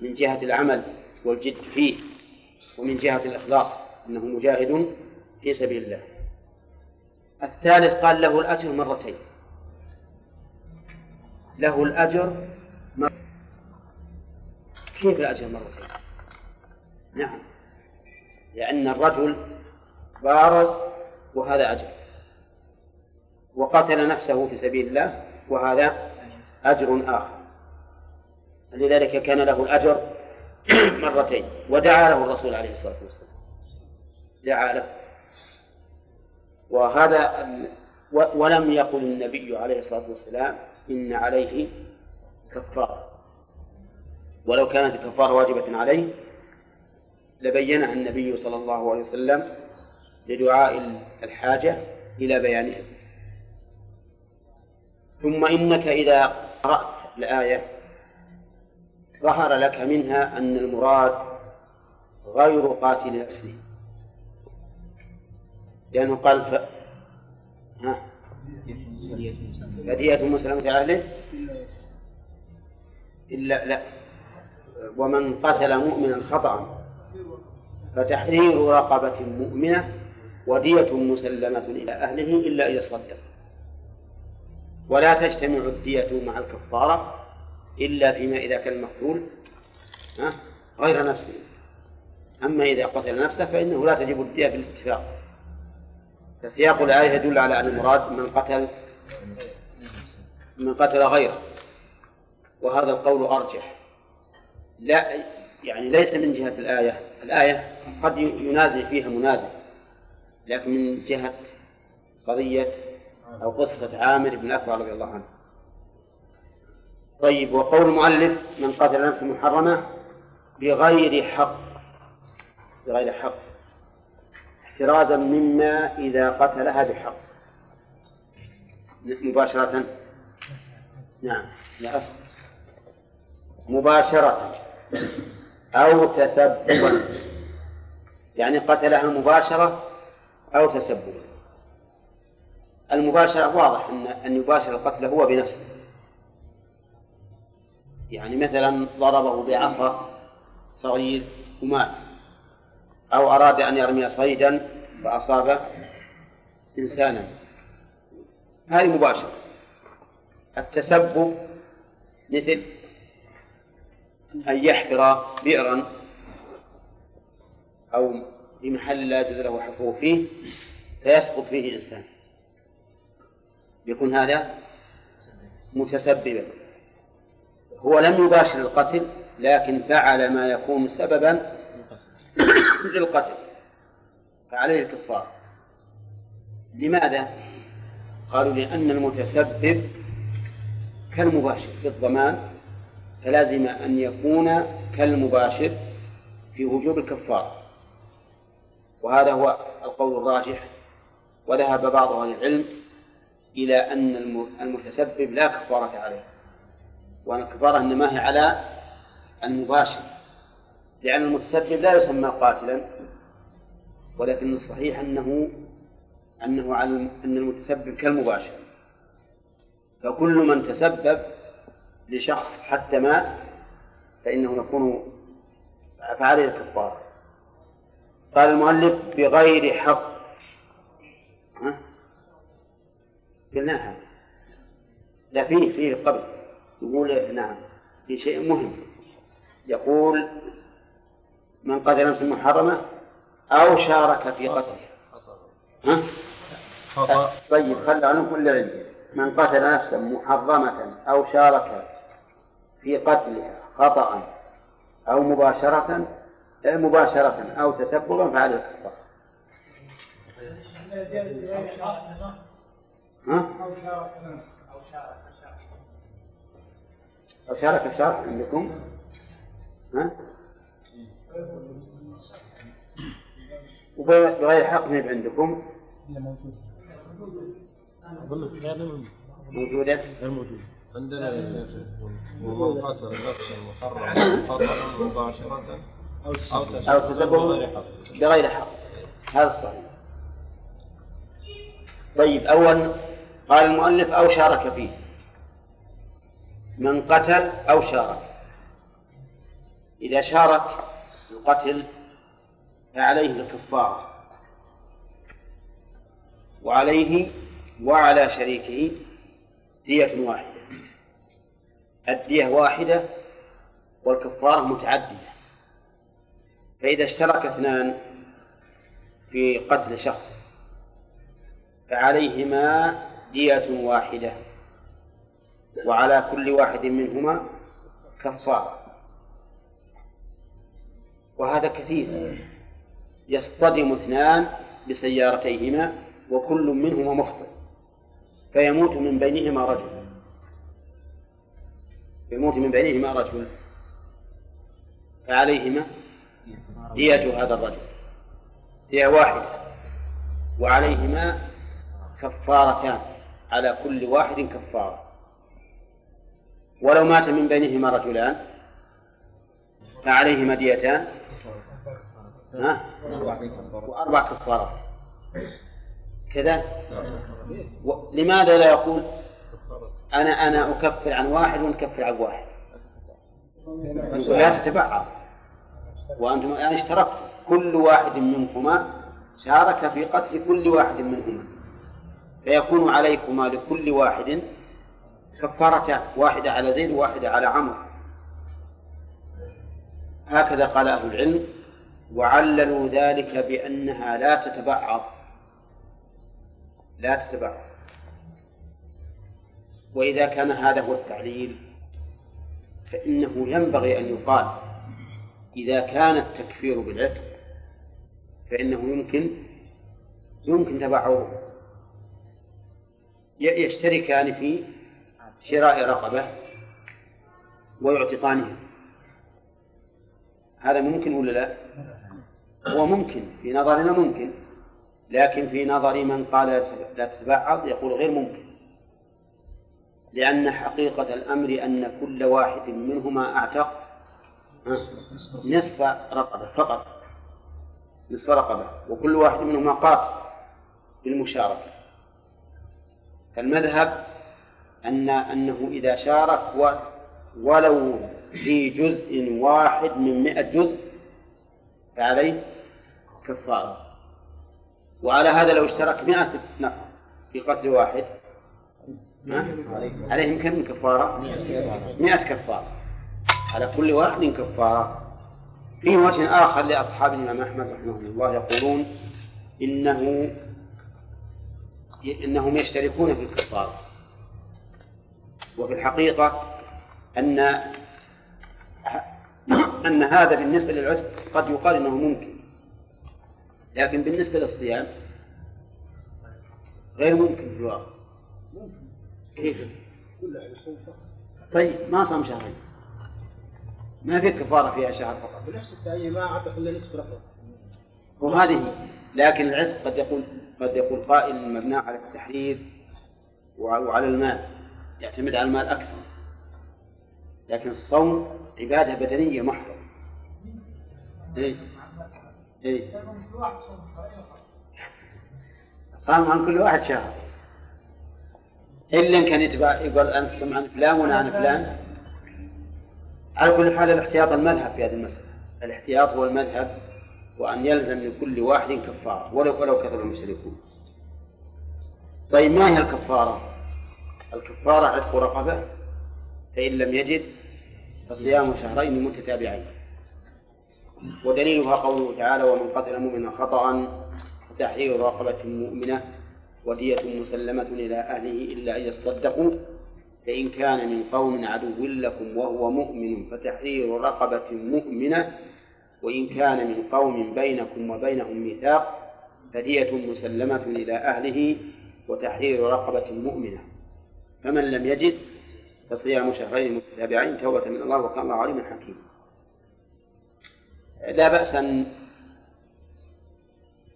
من جهة العمل والجد فيه ومن جهة الإخلاص أنه مجاهد في سبيل الله. الثالث قال له الأجر مرتين. له الأجر مرتين كيف الأجر مرتين؟ نعم. لأن الرجل بارز وهذا أجر. وقتل نفسه في سبيل الله وهذا أجر آخر. لذلك كان له الأجر مرتين ودعا له الرسول عليه الصلاة والسلام. دعا له. وهذا ولم يقل النبي عليه الصلاة والسلام إن عليه كفارة. ولو كانت الكفارة واجبة عليه لبينها النبي صلى الله عليه وسلم لدعاء الحاجة إلى بيانها ثم إنك إذا قرأت الآية ظهر لك منها أن المراد غير قاتل نفسه. لأنه قال ف... ها؟ فدية مسلمة أهله؟ إلا لا. ومن قتل مؤمنا خطأ فتحرير رقبة مؤمنة ودية مسلمة إلى أهله إلا إذا صدق ولا تجتمع الدية مع الكفارة. إلا فيما إذا كان المقتول غير نفسه. أما إذا قتل نفسه فإنه لا تجب الدية بالاتفاق فسياق الآية يدل على أن المراد من قتل من قتل غيره. وهذا القول أرجح. لا يعني ليس من جهة الآية. الآية قد ينازع فيها منازع لكن من جهة قضية أو قصة عامر بن أكبر رضي الله عنه. طيب وقول المؤلف من قتل نفسه محرمة بغير حق بغير حق احترازا مما إذا قتلها بحق. مباشرة. نعم. لا أصل مباشرة. أو تسببا. يعني قتلها مباشرة أو تسببا. المباشرة واضح أن أن يباشر القتل هو بنفسه. يعني مثلا ضربه بعصا صغير ومات أو أراد أن يرمي صيدا فأصاب إنسانا. هذه مباشرة. التسبب مثل أن يحفر بئرا أو في محل لا يجوز له حفره فيه فيسقط فيه إنسان. يكون هذا متسببا. هو لم يباشر القتل لكن فعل ما يكون سببا للقتل. فعليه الكفار. لماذا؟ قالوا لأن المتسبب كالمباشر في الضمان فلازم أن يكون كالمباشر في وجوب الكفارة وهذا هو القول الراجح. وذهب بعض أهل العلم إلى أن المتسبب لا كفارة عليه. وأن الكفارة إنما هي على المباشر لأن المتسبب لا يسمى قاتلا ولكن الصحيح أنه أنه على أن المتسبب كالمباشر. فكل من تسبب لشخص حتى مات فإنه يكون فعليه الكفارة قال المؤلف بغير حق. ها؟ قلناها. لا فيه فيه قبل. يقول نعم في شيء مهم. يقول من قتل نفسا محرمة أو شارك في قتله. ها؟ خطأ. طيب خل عنه كل علم. من قتل نفسا محرمة أو شارك في قتلها خطأ أو مباشرة مباشرة أو تسببا فعليه الكفارة ها؟ أو شارك. الشرع عندكم؟ ها؟ وبغير حق ما عندكم؟ موجودة؟ غير موجود عندنا قتل نفسا محرما مباشرة أو أو تسبب بغير حق. هذا الصحيح. طيب أول قال المؤلف أو شارك فيه. من قتل أو شارك. إذا شارك القتل فعليه الكفارة وعليه وعلى شريكه دية واحدة. الدية واحدة والكفارة متعددة. فإذا اشترك اثنان في قتل شخص فعليهما دية واحدة. وعلى كل واحد منهما كفارة وهذا كثير. يصطدم اثنان بسيارتيهما وكل منهما مخطئ. فيموت من بينهما رجل. يموت من بينهما رجل. فعليهما دية هذا الرجل. دية واحدة. وعليهما كفارتان. على كل واحد كفارة. ولو مات من بينهما رجلان فعليهما ديتان؟ وأربع كفارات. كذا؟ و... لماذا لا يقول أنا أنا أكفر عن واحد ونكفر عن واحد؟ لا تتبعض وأنتم الآن اشتركتم. كل واحد منكما شارك في قتل كل واحد منهما. فيكون عليكما لكل واحد كفارتان واحدة على زيد وواحدة على عمرو. هكذا قال أهل العلم وعللوا ذلك بأنها لا تتبعض. لا تتبعض. وإذا كان هذا هو التعليل فإنه ينبغي أن يقال إذا كان التكفير بالعتق فإنه يمكن يمكن تبعه يشتركان في شراء رقبة ويعتقانها. هذا ممكن ولا لا؟ هو ممكن في نظرنا ممكن لكن في نظر من قال لا تتبعض يقول غير ممكن. لأن حقيقة الأمر أن كل واحد منهما أعتق نصف رقبة فقط نصف رقبة وكل واحد منهما قاتل بالمشاركة. فالمذهب أن أنه إذا شارك ولو في جزء واحد من مئة جزء فعليه كفارة وعلى هذا لو اشترك مئة نفر في قتل واحد عليهم كم كفارة؟ مئة كفارة على كل واحد كفارة. في وجه آخر لأصحاب الإمام أحمد رحمه الله يقولون إنه إنهم يشتركون في الكفارة. وفي الحقيقة أن أن هذا بالنسبة للعتق قد يقال أنه ممكن. لكن بالنسبة للصيام غير ممكن في الواقع. كيف؟ طيب ما صام شهرين. ما في كفارة فيها شهر فقط. بنفس التأييد ما أعتق إلا نصف رقبة وهذه لكن العتق قد يقول قد يقول قائل مبنى على التحرير وعلى المال. يعتمد على المال أكثر لكن الصوم عبادة بدنية محضة إيه؟ إيه؟ صام عن كل واحد شهر إلا إن كان يتبع يقول أنت تصوم عن فلان وأنا عن فلان على كل حال الاحتياط المذهب في هذه المسألة الاحتياط هو المذهب وأن يلزم لكل واحد كفارة ولو ولو كثر المشركون طيب ما هي الكفارة؟ الكفارة عتق رقبة فإن لم يجد فصيام شهرين متتابعين. ودليلها قوله تعالى ومن قتل مؤمنا خطأ فتحرير رقبة مؤمنة ودية مسلمة إلى أهله إلا أن يصدقوا فإن كان من قوم عدو لكم وهو مؤمن فتحرير رقبة مؤمنة وإن كان من قوم بينكم وبينهم ميثاق فدية مسلمة إلى أهله وتحرير رقبة مؤمنة. فمن لم يجد فصيام شهرين متتابعين توبة من الله وكان الله عليما حكيما. لا بأس أن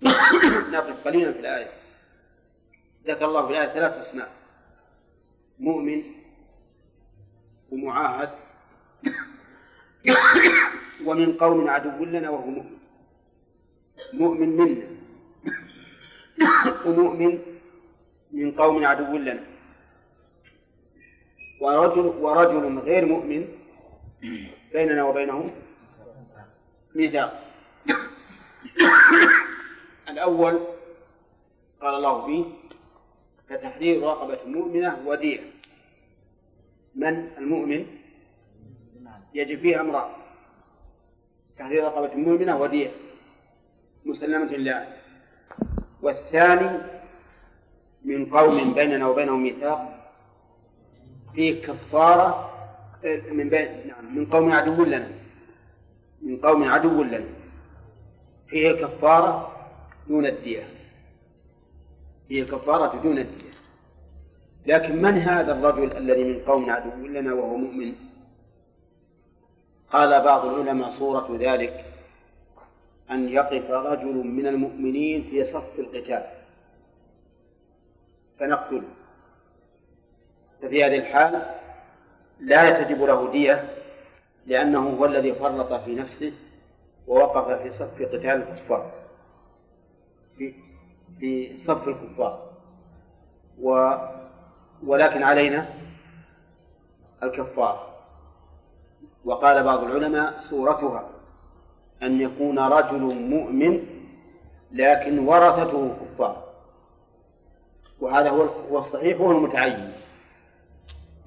نقف قليلا في الآية. ذكر الله في الآية ثلاث أصناف مؤمن ومعاهد ومن قوم عدو لنا وهو مؤمن. مؤمن منا. ومؤمن من قوم عدو لنا. ورجل ورجل غير مؤمن بيننا وبينهم ميثاق. الأول قال الله فيه كتحرير رقبة مؤمنة ودية من المؤمن؟ يجب فيه أمران تحرير رقبة مؤمنة ودية مسلمة لله. والثاني من قوم بيننا وبينهم ميثاق فيه كفارة من بين نعم من قوم عدو لنا من قوم عدو لنا. فيه الكفارة دون الدية فيه الكفارة دون الدية. لكن من هذا الرجل الذي من قوم عدو لنا وهو مؤمن؟ قال بعض العلماء صورة ذلك أن يقف رجل من المؤمنين في صف القتال. فنقتله. ففي هذه الحال لا تجب له دية لأنه هو الذي فرط في نفسه ووقف في صف قتال الكفار. في في صف الكفار. و ولكن علينا الكفار. وقال بعض العلماء صورتها أن يكون رجل مؤمن لكن ورثته كفار. وهذا هو الصحيح وهو المتعين.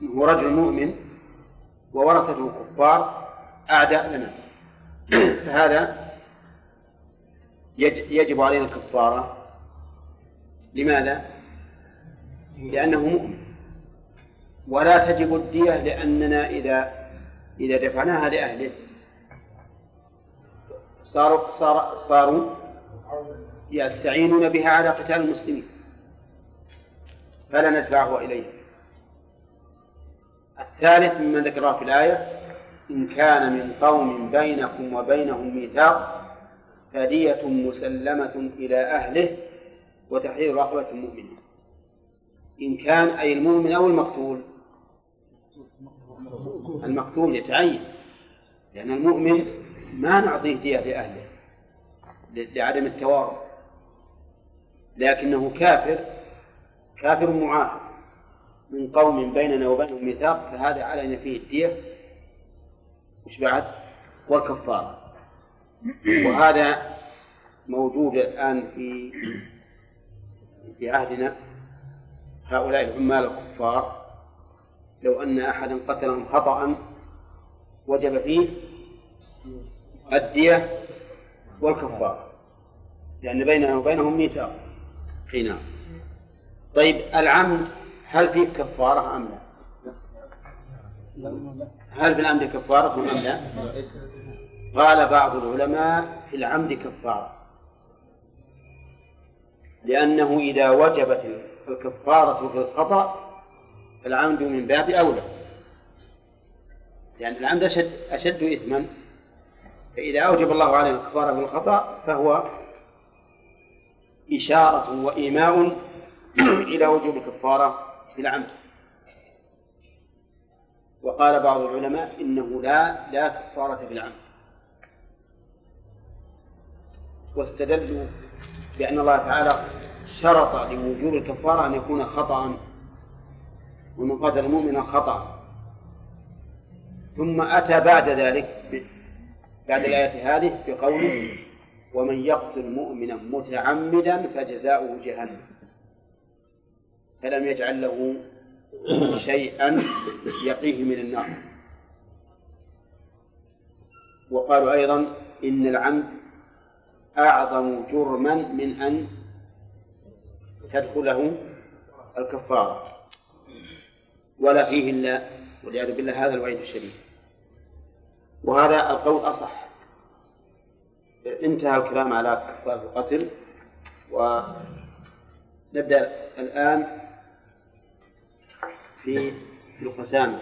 هو رجل مؤمن وورثته كفار أعداء لنا. فهذا يجب علينا الكفارة. لماذا؟ لأنه مؤمن. ولا تجب الدية لأننا إذا إذا دفعناها لأهله. صاروا صار صاروا يستعينون بها على قتال المسلمين. فلا ندفعه إليهم. الثالث مما ذكره في الآية إن كان من قوم بينكم وبينهم ميثاق فدية مسلمة إلى أهله وتحرير رقبة مؤمنة إن كان أي المؤمن أو المقتول المقتول يتعين لأن المؤمن ما نعطيه دية لأهله لعدم التوارث لكنه كافر كافر معاهد من قوم بيننا وبينهم ميثاق فهذا علينا فيه الدية. وش بعد؟ والكفارة وهذا موجود الآن في في عهدنا. هؤلاء العمال الكفار لو أن أحدا قتلهم خطأ وجب فيه الدية والكفارة لأن بيننا وبينهم ميثاق. حين طيب العمد هل فيه كفارة أم لا؟ هل في العمد كفارة أم لا؟ قال بعض العلماء في العمد كفارة لأنه إذا وجبت الكفارة في الخطأ فالعمد من باب أولى لأن العمد أشد أشد إثما فإذا أوجب الله عليه الكفارة في الخطأ فهو إشارة وإيماء إلى وجوب الكفارة في العمد وقال بعض العلماء إنه لا لا كفارة في العمد. واستدلوا بأن الله تعالى شرط لوجوب الكفارة أن يكون خطأ. ومن قتل مؤمنا خطأ. ثم أتى بعد ذلك بعد الآية هذه بقوله ومن يقتل مؤمنا متعمدا فجزاؤه جهنم. فلم يجعل له شيئا يقيه من النار. وقالوا أيضا إن العمد أعظم جرما من أن تدخله الكفارة. ولا فيه إلا والعياذ بالله هذا الوعيد الشديد. وهذا القول أصح. انتهى الكلام على كفارة القتل. ونبدأ الآن في القسامة.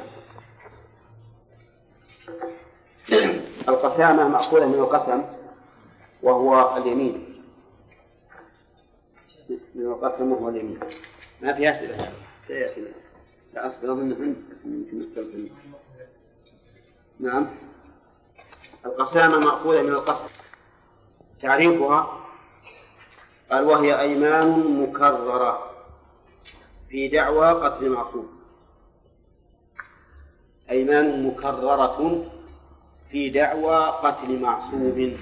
القسامة مأخوذة من القسم وهو اليمين. من القسم وهو اليمين. ما في أسئلة. سيأتي لا أصبر أظن يمكن نعم. القسامة مأخوذة من القسم. تعريفها قال وهي أيمان مكررة في دعوى قتل معصوم أيمان مكررة في دعوى قتل معصوم.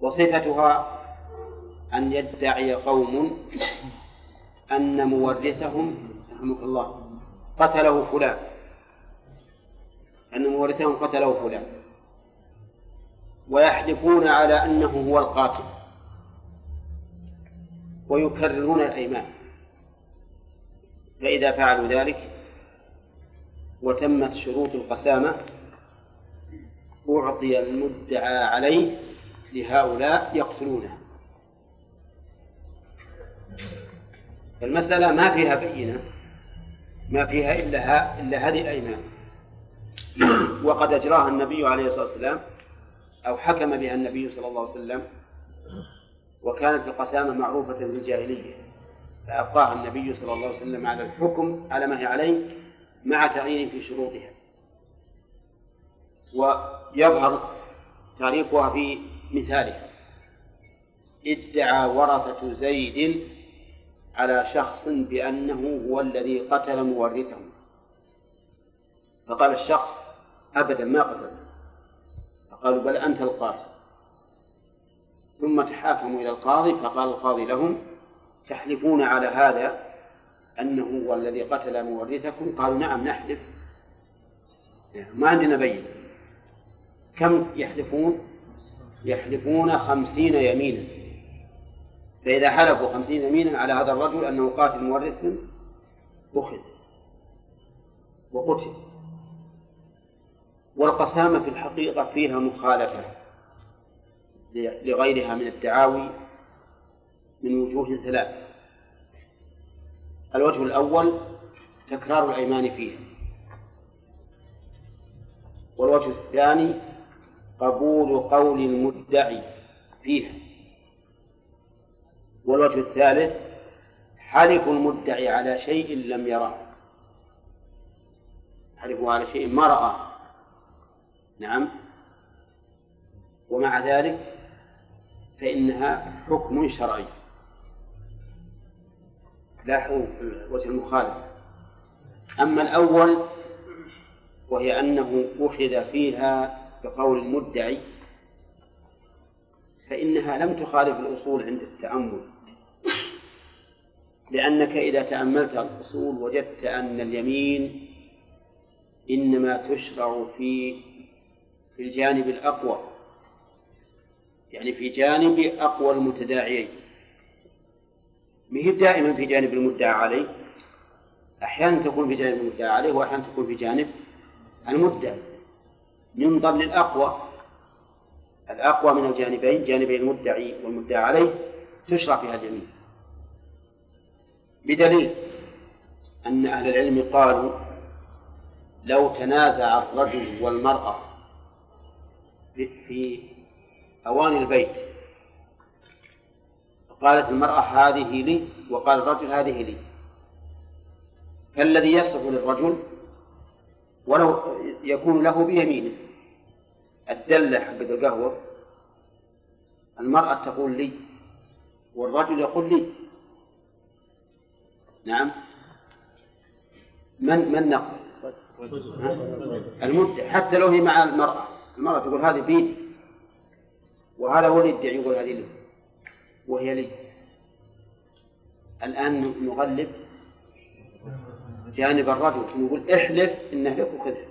وصفتها أن يدعي قوم أن مورثهم رحمك الله قتله فلان. أن مورثهم قتله فلان. ويحلفون على أنه هو القاتل. ويكررون الأيمان. فإذا فعلوا ذلك وتمت شروط القسامة أعطي المدعى عليه لهؤلاء يقتلونه المسألة ما فيها بينة ما فيها إلا, إلا هذه الأيمان. وقد أجراها النبي عليه الصلاة والسلام أو حكم بها النبي صلى الله عليه وسلم وكانت القسامة معروفة في الجاهلية. فأبقاها النبي صلى الله عليه وسلم على الحكم على ما هي عليه مع تغيير في شروطها. ويظهر تعريفها في مثالها. ادعى ورثة زيد على شخص بأنه هو الذي قتل مورثه فقال الشخص أبدا ما قتل فقالوا بل أنت القاتل ثم تحاكموا إلى القاضي فقال القاضي لهم تحلفون على هذا أنه هو الذي قتل مورثكم؟ قالوا نعم نحلف ما عندنا بين كم يحلفون يحلفون خمسين يمينا. فإذا حلفوا خمسين يمينا على هذا الرجل أنه قاتل مورث أخذ وقتل. والقسامة في الحقيقة فيها مخالفة لغيرها من الدعاوي من وجوه ثلاث الوجه الأول تكرار الأيمان فيها. والوجه الثاني قبول قول المدعي فيها. والوجه الثالث حلف المدعي على شيء لم يره حلفه على شيء ما رآه. نعم. ومع ذلك فإنها حكم شرعي. لاحظوا وجه المخالف. أما الأول وهي أنه أخذ فيها بقول المدعي فإنها لم تخالف الأصول عند التأمل. لأنك إذا تأملت الأصول وجدت أن اليمين إنما تشرع في في الجانب الأقوى يعني في جانب أقوى المتداعيين. مهي دائما في جانب المدعى عليه. أحيانا تكون في جانب المدعى عليه وأحيانا تكون في جانب المدعى. ينظر للأقوى الأقوى من الجانبين جانبي المدعي والمدعى عليه تشرع فيها اليمين بدليل أن أهل العلم قالوا لو تنازع الرجل والمرأة في أواني البيت قالت المرأة هذه لي وقال الرجل هذه لي. فالذي يصف للرجل ولو يكون له بيمينه. الدلة حبة القهوة. المرأة تقول لي والرجل يقول لي. نعم. من من نقل؟ المدعي حتى لو هي مع المرأة. المرأة تقول هذه بيدي. وهذا هو اللي يدعي يقول هذه لي. وهي لي الآن نغلب جانب الرجل نقول احلف انه لك وخذها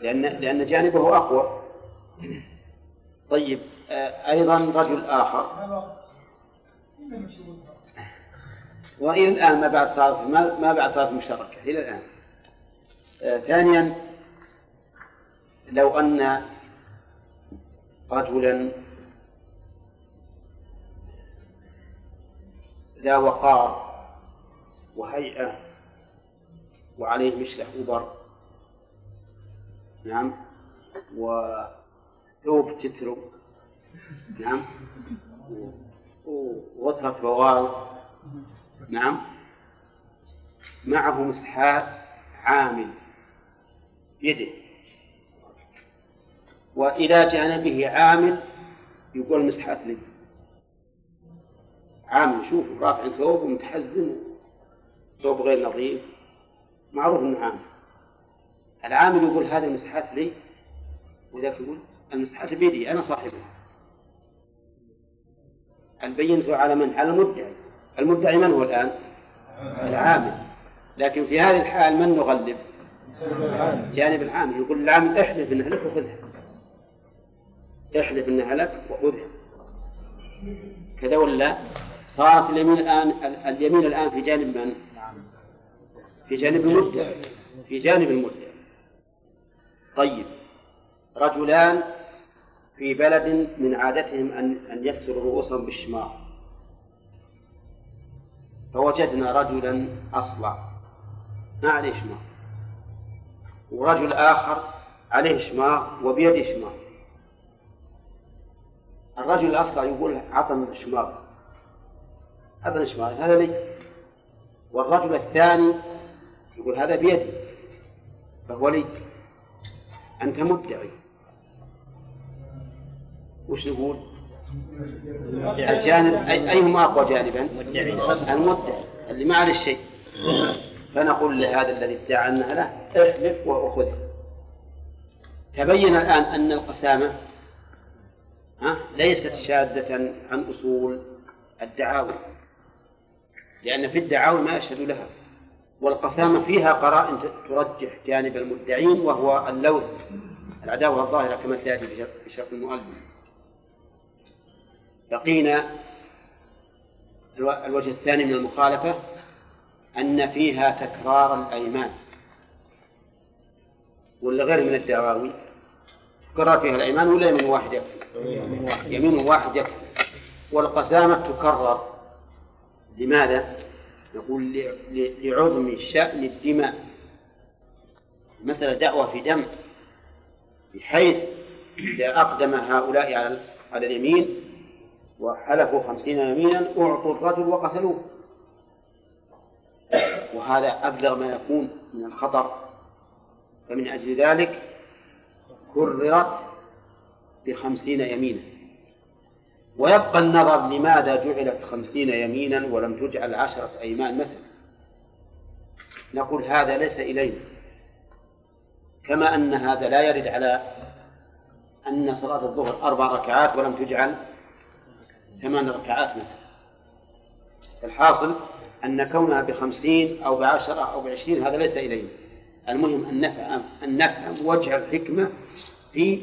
لأن لأن جانبه أقوى. طيب آه، أيضا رجل آخر. وإلى الآن ما بعد صارت ما بعد صارت مشتركة إلى الآن. آه، ثانيا لو أن رجلا ذا وقار وهيئة وعليه مشلح وبر نعم. وثوب تترك. نعم. وغطرة بوال نعم. معه مسحات عامل يده. وإلى جانبه عامل يقول مسحات لي عامل شوف رافع ثوب ومتحزن. ثوب غير نظيف. معروف إنه عامل العامل يقول هذه المسحات لي؟ وذاك يقول المسحات بيدي أنا صاحبها. البينة على من؟ على المدعي. المدعي من هو الآن؟ العامل. لكن في هذه الحال من نغلب؟ جانب العامل يقول العامل احلف انها لك وخذها. احلف إنها لك وخذها. كذا ولا صارت اليمين الآن اليمين الآن في جانب من؟ في جانب المدعي في جانب المدعي طيب. رجلان في بلد من عادتهم أن أن يستروا رؤوسهم بالشماغ فوجدنا رجلا أصلع. ما عليه شماغ ورجل آخر عليه شماغ وبيده شماغ الرجل الأصلع يقول عطني الشماغ عطني الشماغ هذا لي. والرجل الثاني يقول هذا بيدي فهو لي. أنت مدعي. وش نقول؟ الجانب أيهما أقوى جانبا؟ المدعي اللي ما عليه شيء. فنقول لهذا الذي ادعى أنها له احلف وخذه تبين الآن أن القسامة ليست شاذة عن أصول الدعاوى. لأن في الدعاوى ما يشهد لها والقسامة فيها قرائن ترجح جانب المدعين وهو اللوث العداوة الظاهرة كما سيأتي في شرح المؤلف. بقينا الوجه الثاني من المخالفة أن فيها تكرار الأيمان. ولا غير من الدعاوي؟ تكرر فيها الأيمان ولا يمين واحد يكفي؟ يمين واحد يكفي. والقسامة تكرر. لماذا؟ نقول لعظم شأن الدماء. مثلا دعوة في دم بحيث إذا أقدم هؤلاء على على اليمين وحلفوا خمسين يمينا أعطوا الرجل وقتلوه. وهذا أبلغ ما يكون من الخطر. فمن أجل ذلك كررت بخمسين يمينا. ويبقى النظر لماذا جعلت خمسين يمينا ولم تجعل عشرة أيمان مثلا. نقول هذا ليس إلينا. كما أن هذا لا يرد على أن صلاة الظهر أربع ركعات ولم تجعل ثمان ركعات مثلا. الحاصل أن كونها بخمسين أو بعشرة أو بعشرين هذا ليس إلينا. المهم أن نفهم, أن نفهم وجه الحكمة في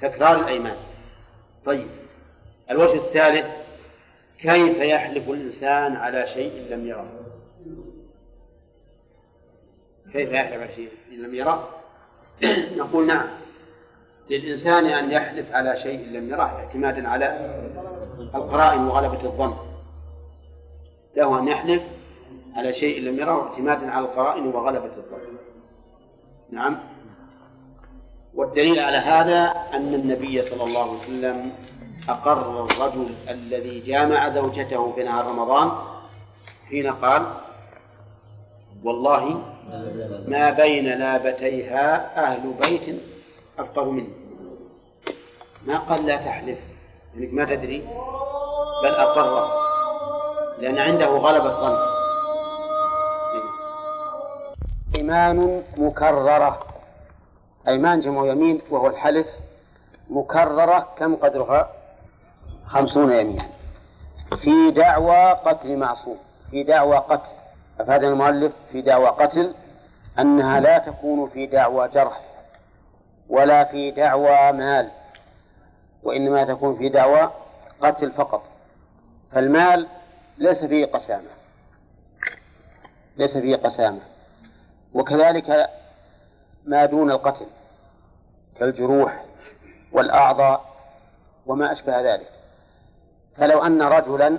تكرار الأيمان. طيب. الوجه الثالث كيف يحلف الإنسان على شيء لم يره؟ كيف يحلف على شيء لم يره؟ نقول نعم للإنسان أن يحلف على شيء لم يره اعتمادا على القرائن وغلبة الظن. له أن يحلف على شيء لم يره اعتمادا على القرائن وغلبة الظن. نعم. والدليل على هذا أن النبي صلى الله عليه وسلم أقر الرجل الذي جامع زوجته في نهار رمضان حين قال والله ما بين لابتيها أهل بيت أفقه مني ما قال لا تحلف لأنك ما تدري بل أقره لأن عنده غلبة ظن إيمان مكررة أيمان جمع يمين وهو الحلف مكررة كم قدرها؟ خمسون يمينا. في دعوى قتل معصوم. في دعوى قتل. أفاد المؤلف في دعوى قتل أنها لا تكون في دعوى جرح ولا في دعوى مال وإنما تكون في دعوى قتل فقط. فالمال ليس فيه قسامة. ليس فيه قسامة. وكذلك ما دون القتل كالجروح والأعضاء وما أشبه ذلك. فلو أن رجلا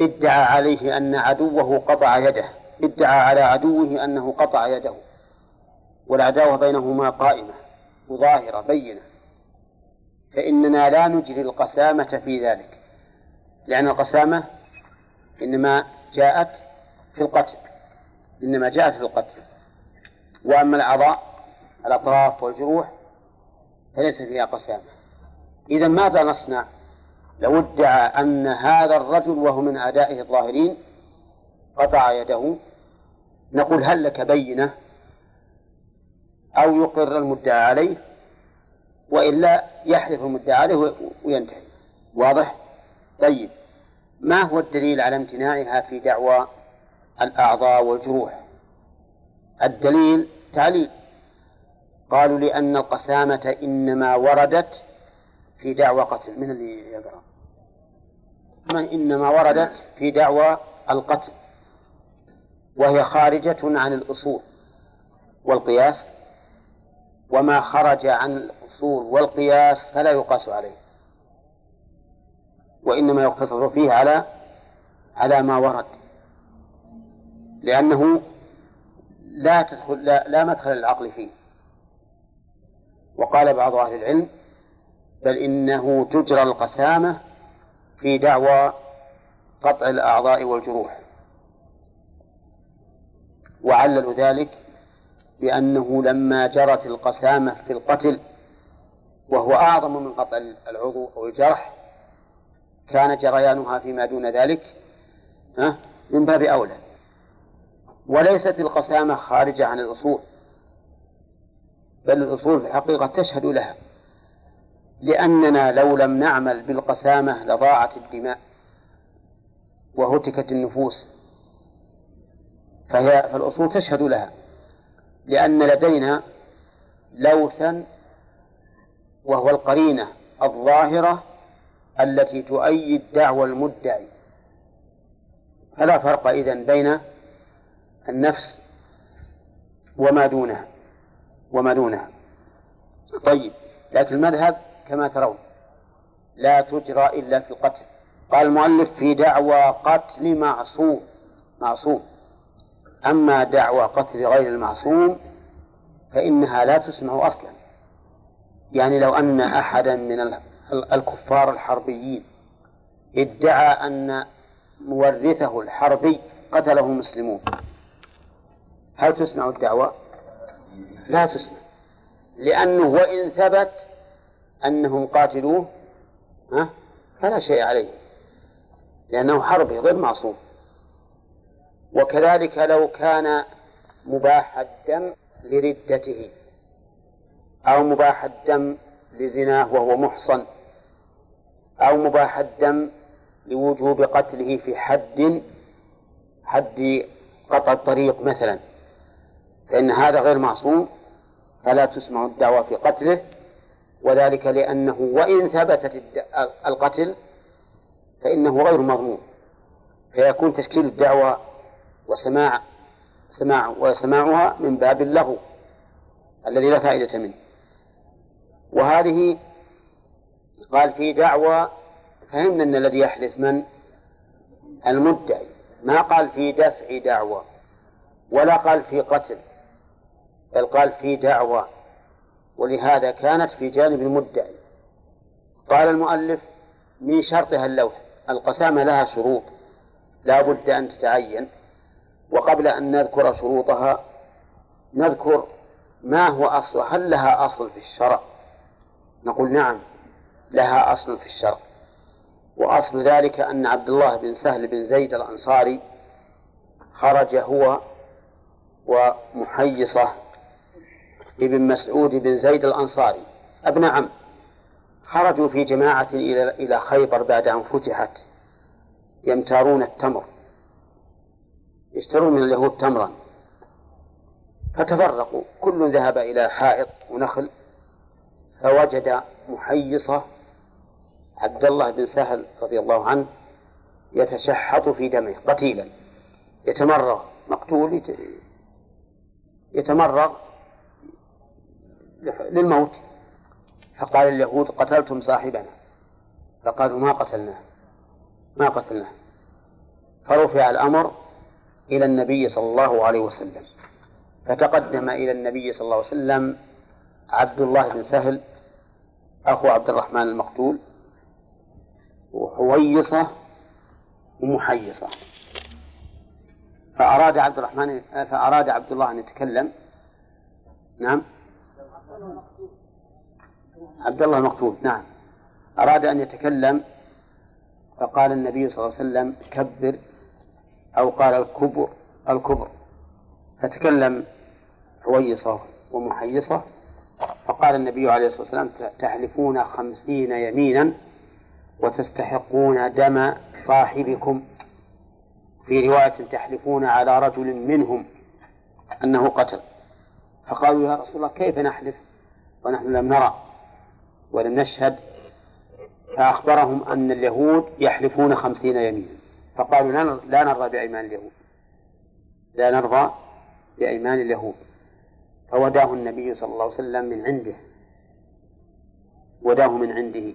ادعى عليه أن عدوه قطع يده ادعى على عدوه أنه قطع يده والعداوة بينهما قائمة مظاهرة بينة. فإننا لا نجري القسامة في ذلك لأن القسامة إنما جاءت في القتل إنما جاءت في القتل. وأما الأعضاء الأطراف والجروح فليس فيها قسامة. إذا ماذا نصنع؟ لو ادعى أن هذا الرجل وهو من أعدائه الظاهرين قطع يده. نقول هل لك بينة؟ أو يقر المدعى عليه وإلا يحلف المدعى عليه وينتهي. واضح؟ طيب. ما هو الدليل على امتناعها في دعوى الأعضاء والجروح؟ الدليل تعليل. قالوا لأن القسامة إنما وردت في دعوى قتل من اللي يقرأ. إنما وردت في دعوى القتل وهي خارجة عن الأصول والقياس وما خرج عن الأصول والقياس فلا يقاس عليه وإنما يقتصر فيه على على ما ورد لأنه لا تدخل لا, لا مدخل العقل فيه. وقال بعض أهل العلم بل إنه تجرى القسامة في دعوى قطع الأعضاء والجروح. وعللوا ذلك بأنه لما جرت القسامة في القتل وهو أعظم من قطع العضو أو الجرح كان جريانها فيما دون ذلك من باب أولى. وليست القسامة خارجة عن الأصول بل الأصول في الحقيقة تشهد لها. لأننا لو لم نعمل بالقسامة لضاعت الدماء وهتكت النفوس. فهي فالأصول تشهد لها. لأن لدينا لوثا وهو القرينة الظاهرة التي تؤيد دعوى المدعي. فلا فرق إذن بين النفس وما دونها وما دونها. طيب لكن المذهب كما ترون. لا تجرى إلا في القتل. قال المؤلف في دعوى قتل معصوم. معصوم. أما دعوى قتل غير المعصوم فإنها لا تسمع أصلا. يعني لو أن أحدا من الكفار الحربيين ادعى أن مورثه الحربي قتله مسلمون هل تسمع الدعوة؟ لا تسمع. لأنه وإن ثبت أنهم قاتلوه ها؟ فلا شيء عليه لأنه حربي غير معصوم وكذلك لو كان مباح الدم لردته أو مباح الدم لزناه وهو محصن أو مباح الدم لوجوب قتله في حد حد قطع الطريق مثلا فإن هذا غير معصوم فلا تسمع الدعوة في قتله وذلك لأنه وإن ثبتت القتل فإنه غير مضمون فيكون تشكيل الدعوة وسماع سماع وسماعها من باب اللغو الذي لا فائدة منه. وهذه قال في دعوى فهمنا أن الذي يحلف من؟ المدعي. ما قال في دفع دعوى ولا قال في قتل بل قال في دعوى ولهذا كانت في جانب المدعي قال المؤلف من شرطها اللوث القسامة لها شروط لا بد أن تتعين. وقبل أن نذكر شروطها نذكر ما هو أصل هل لها أصل في الشرع؟ نقول نعم لها أصل في الشرع. وأصل ذلك أن عبد الله بن سهل بن زيد الأنصاري خرج هو ومحيصة ابن مسعود بن زيد الأنصاري. أبن عم. خرجوا في جماعة إلى إلى خيبر بعد أن فتحت. يمتارون التمر. يشترون من اليهود تمرا. فتفرقوا. كل ذهب إلى حائط ونخل. فوجد محيصة عبد الله بن سهل رضي الله عنه يتشحط في دمه قتيلا. يتمرغ. مقتول. يتمرغ. للموت. فقال اليهود قتلتم صاحبنا. فقالوا ما قتلناه؟ ما قتلناه. فرفع الأمر إلى النبي صلى الله عليه وسلم. فتقدم إلى النبي صلى الله عليه وسلم عبد الله بن سهل أخو عبد الرحمن المقتول وحويصة ومحيصة. فأراد عبد الرحمن فأراد عبد الله أن يتكلم. نعم. عبد الله المقتول نعم. أراد أن يتكلم فقال النبي صلى الله عليه وسلم كبر أو قال الكبر الكبر. فتكلم حويصة ومحيصة فقال النبي عليه الصلاة والسلام تحلفون خمسين يمينا وتستحقون دم صاحبكم. في رواية تحلفون على رجل منهم أنه قتل. فقالوا يا رسول الله كيف نحلف؟ ونحن لم نرى ولم نشهد فأخبرهم أن اليهود يحلفون خمسين يمينا. فقالوا لا نرضى بأيمان اليهود. لا نرضى بأيمان اليهود. فوداه النبي صلى الله عليه وسلم من عنده. وداه من عنده.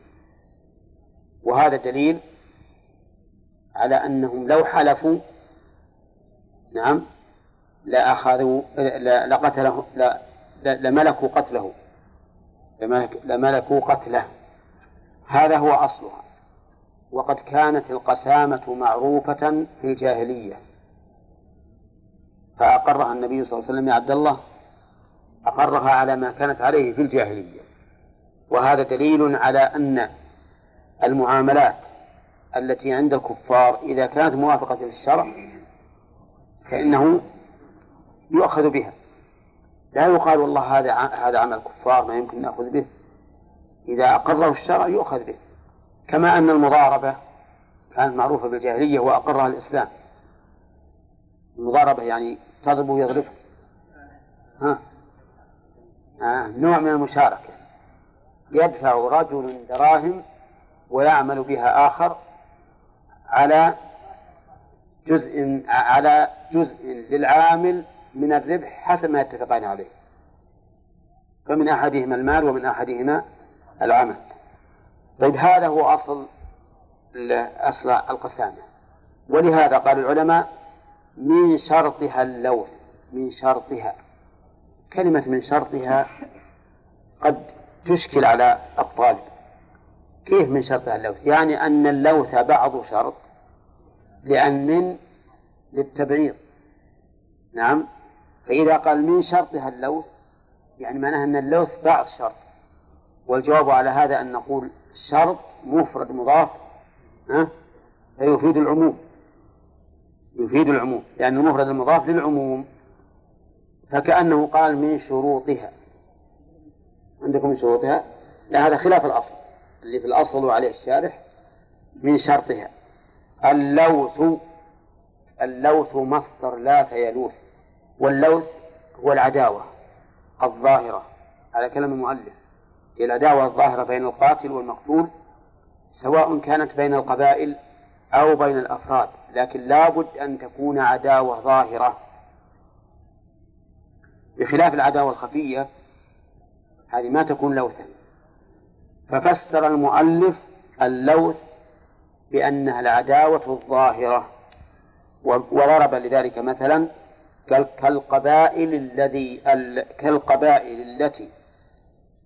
وهذا دليل على أنهم لو حلفوا نعم لأخذوا لقتله لملكوا قتله. لملكوا قتله. هذا هو أصلها. وقد كانت القسامة معروفة في الجاهلية. فأقرها النبي صلى الله عليه وسلم يا عبد الله أقرها على ما كانت عليه في الجاهلية. وهذا دليل على أن المعاملات التي عند الكفار إذا كانت موافقة للشرع فإنه يؤخذ بها. لا يقال والله هذا هذا عمل كفار ما يمكن نأخذ به. إذا أقره الشرع يؤخذ به. كما أن المضاربة كانت معروفة بالجاهلية وأقرها الإسلام. المضاربة يعني تضرب ويضرب ها؟ آه نوع من المشاركة. يدفع رجل دراهم ويعمل بها آخر على جزء على جزء للعامل من الربح حسب ما يتفقان عليه. فمن أحدهما المال ومن أحدهما العمل. طيب هذا هو أصل أصل القسامة. ولهذا قال العلماء من شرطها اللوث من شرطها. كلمة من شرطها قد تشكل على الطالب. كيف من شرطها اللوث؟ يعني أن اللوث بعض شرط لأن من للتبعيض. نعم؟ فإذا قال من شرطها اللوث يعني معناها أن اللوث بعض شرط. والجواب على هذا أن نقول شرط مفرد مضاف ها؟ فيفيد العموم. يفيد العموم لأن المفرد المضاف للعموم. فكأنه قال من شروطها. عندكم من شروطها؟ لا هذا خلاف الأصل. اللي في الأصل وعليه الشارح من شرطها. اللوث اللوث مصدر لاث يلوث واللوث هو العداوة الظاهرة. على كلام المؤلف. هي العداوة الظاهرة بين القاتل والمقتول سواء كانت بين القبائل أو بين الأفراد لكن لابد أن تكون عداوة ظاهرة. بخلاف العداوة الخفية هذه ما تكون لوثا. ففسر المؤلف اللوث بأنها العداوة الظاهرة وضرب لذلك مثلا كالقبائل الذي كالقبائل التي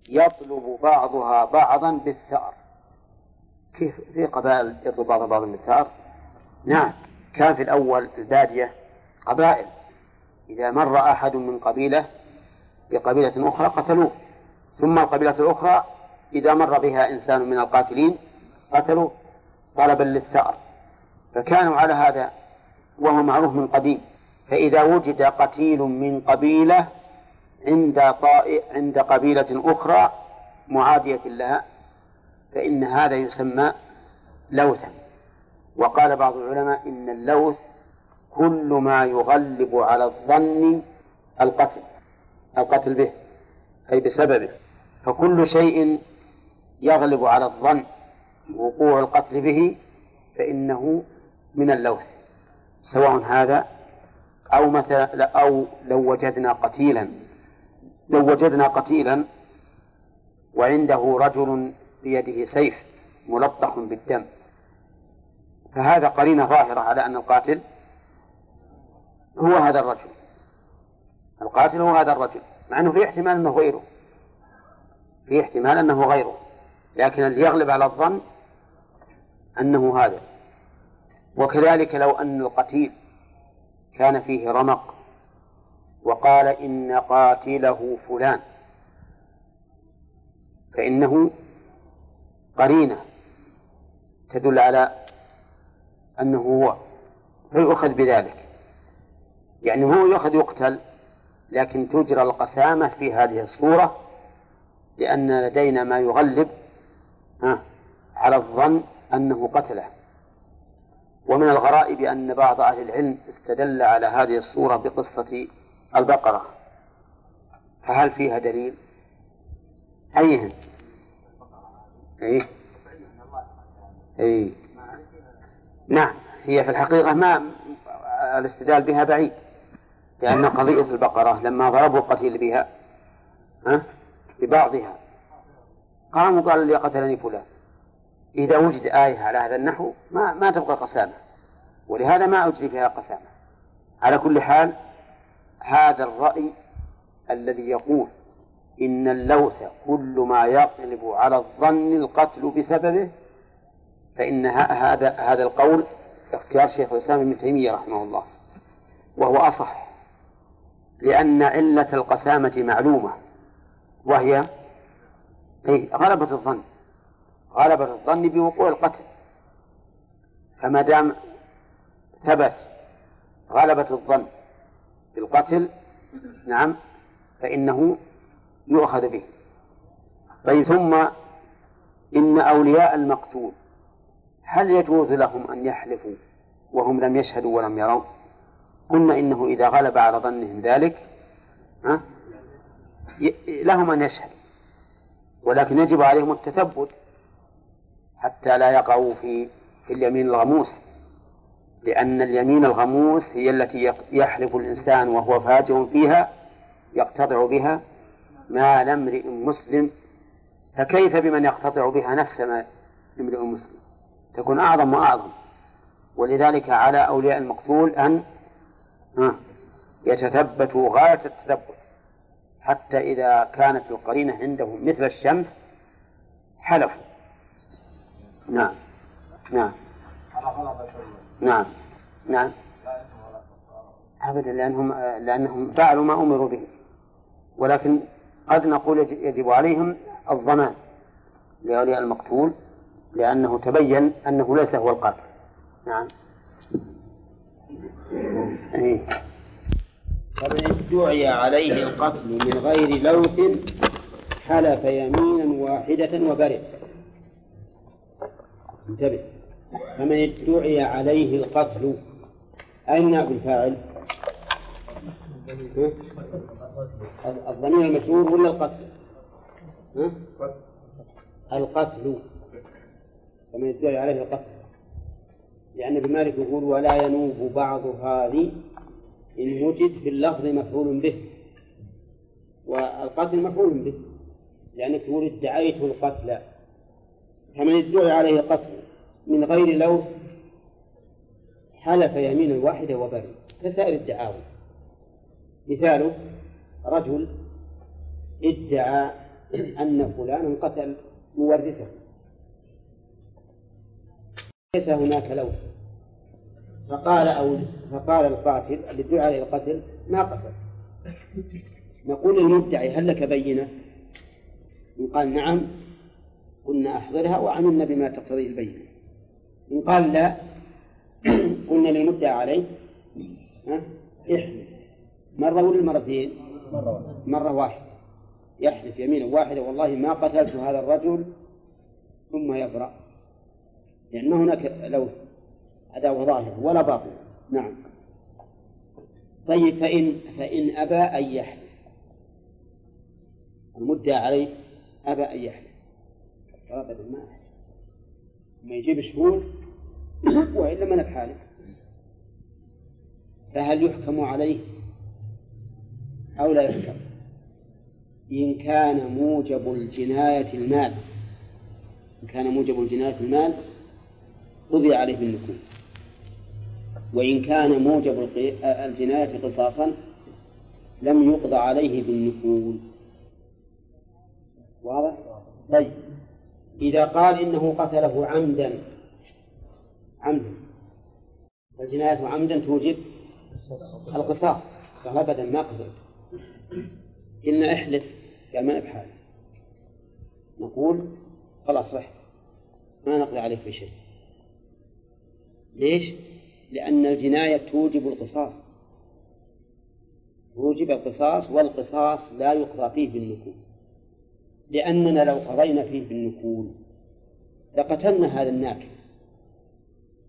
يطلب بعضها بعضا بالثأر. كيف في قبائل يطلب بعضها بعضا بالثأر؟ نعم كان في الأول البادية قبائل. إذا مر أحد من قبيلة بقبيلة أخرى قتلوه. ثم القبيلة الأخرى إذا مر بها إنسان من القاتلين قتلوه طلبا للثأر. فكانوا على هذا وهو معروف من قديم. فإذا وجد قتيل من قبيلة عند طائع عند قبيلة أخرى معادية لها فإن هذا يسمى لوثا. وقال بعض العلماء إن اللوث كل ما يغلب على الظن القتل القتل به أي بسببه. فكل شيء يغلب على الظن وقوع القتل به فإنه من اللوث. سواء هذا أو مثلا أو لو وجدنا قتيلا لو وجدنا قتيلا وعنده رجل بيده سيف ملطخ بالدم فهذا قرينة ظاهرة على أن القاتل هو هذا الرجل. القاتل هو هذا الرجل مع أنه في احتمال أنه غيره. في احتمال أنه غيره لكن اللي يغلب على الظن أنه هذا. وكذلك لو أن القتيل كان فيه رمق وقال إن قاتله فلان فإنه قرينة تدل على أنه هو فيؤخذ بذلك. يعني هو يؤخذ يقتل لكن تجرى القسامة في هذه الصورة لأن لدينا ما يغلب على الظن أنه قتله. ومن الغرائب أن بعض أهل العلم استدل على هذه الصورة بقصة البقرة. فهل فيها دليل؟ أيهم؟ أي أي نعم هي في الحقيقة ما الاستدلال بها بعيد لأن قضية البقرة لما ضربوا القتيل بها ها ببعضها قاموا قال لي قتلني فلان. إذا وجد آية على هذا النحو ما ما تبقى قسامة. ولهذا ما أجري فيها قسامة. على كل حال هذا الرأي الذي يقول إن اللوث كل ما يغلب على الظن القتل بسببه فإن هذا هذا القول اختيار شيخ الإسلام ابن تيمية رحمه الله وهو أصح لأن علة القسامة معلومة وهي غلبة الظن غلبة الظن بوقوع القتل. فما دام ثبت غلبة الظن بالقتل نعم فإنه يؤخذ به. طيب ثم إن أولياء المقتول هل يجوز لهم أن يحلفوا وهم لم يشهدوا ولم يروا؟ قلنا إنه إذا غلب على ظنهم ذلك ها لهم أن يشهدوا ولكن يجب عليهم التثبت حتى لا يقعوا في في اليمين الغموس. لأن اليمين الغموس هي التي يحلف الإنسان وهو فاجر فيها يقتطع بها مال امرئ مسلم. فكيف بمن يقتطع بها نفس ما امرئ مسلم؟ تكون أعظم وأعظم. ولذلك على أولياء المقتول أن يتثبتوا غاية التثبت. حتى إذا كانت القرينة عندهم مثل الشمس حلفوا. نعم. نعم. نعم. نعم. أبدا لأنهم لأنهم فعلوا ما أمروا به. ولكن قد نقول يجب عليهم الضمان لأولياء المقتول لأنه تبين أنه ليس هو القاتل. نعم. إيه. فمن ادعي عليه القتل من غير لوث حلف يمينا واحدة وبرئ. انتبه. فمن ادعي عليه القتل أين نائب الفاعل؟ الضمير المشهور ولا القتل؟ القتل. فمن ادعي عليه القتل. لأن ابن مالك يقول ولا ينوب بعض هذه إن وجد في اللفظ مفعول به. والقتل مفعول به لأنك تقول ادعيت القتل. فمن ادعي عليه القتل من غير لوث حلف يمينا واحدة وبرئ كسائر الدعاوى. مثاله رجل ادعى أن فلانا قتل مورثه. ليس هناك لوث فقال أو فقال القاتل الذي ادعى عليه القتل ما قتل نقول للمدعي هل لك بينة؟ إن قال نعم قلنا أحضرها وعملنا بما تقتضيه البينة. إن قال لا قلنا للمدعى عليه. احلف مرة ولا مرتين؟ مرة واحدة مرة واحدة يحلف يمينا واحدة. والله ما قتلت هذا الرجل ثم يبرأ لأن ما هناك لوث عداوة ظاهرة ولا باطنة نعم. طيب فإن فإن أبى أن يحلف المدعى عليه أبى أن يحلف أبدا ما أحلف ما يجيب شهود وإلا من بحاله فهل يحكم عليه أو لا يحكم؟ إن كان موجب الجناية المال إن كان موجب الجناية المال قضي عليه بالنكول وإن كان موجب الجناية قصاصا لم يقضى عليه بالنكول واضح؟ طيب. إذا قال إنه قتله عمدا عمدا. الجناية عمدا توجب القصاص. قال أبدا ما قتلت إن احلف قال ما بحال. نقول خلاص رح. ما نقضي عليه في شيء. ليش؟ لأن الجناية توجب القصاص. توجب القصاص والقصاص لا يقضى فيه بالنكول لأننا لو قضينا فيه بالنكول لقتلنا هذا الناكل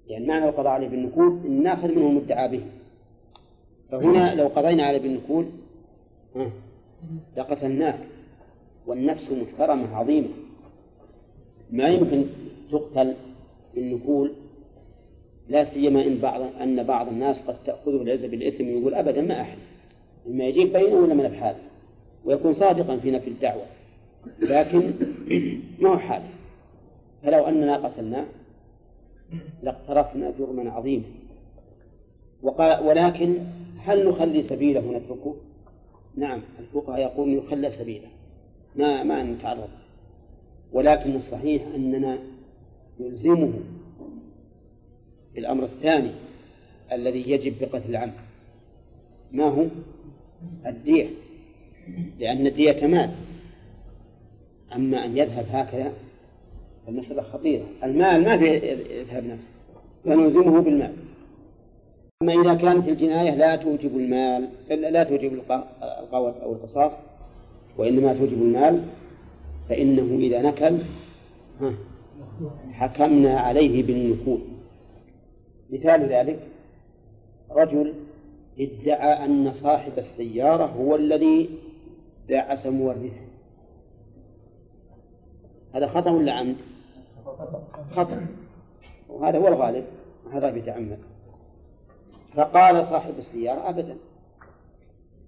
يعني معنى القضاء عليه بالنكول إن ناخذ منه المدعى به. فهنا لو قضينا عليه بالنكول لقتلناه. والنفس محترمة عظيمة. ما يمكن تقتل بالنكول لا سيما إن بعض أن بعض الناس قد تأخذه العزة بالإثم ويقول أبدا ما أحلف إما يجيب بينه ولا من بحاله ويكون صادقا في نفي الدعوة. لكن ما هو حاله فلو أننا قتلناه لاقترفنا جرما عظيما. وقال ولكن هل نخلي سبيله ونتركه؟ نعم الفقهاء يقولون يخلى سبيله. ما ما نتعرض. ولكن الصحيح أننا نلزمه الأمر الثاني الذي يجب بقتل العمد ما هو؟ الدية. لأن الدية مال أما أن يذهب هكذا المسألة خطيرة. المال ما في يذهب نفسه فنلزمه بالمال. أما إذا كانت الجناية لا توجب المال لا توجب القوة أو القصاص وإنما توجب المال فإنه إذا نكل حكمنا عليه بالنكول. مثال ذلك رجل ادعى أن صاحب السيارة هو الذي دعس مورثه هذا خطأ ولا عمد؟ خطأ. وهذا هو الغالب. هذا بيتعمد فقال صاحب السيارة أبدا.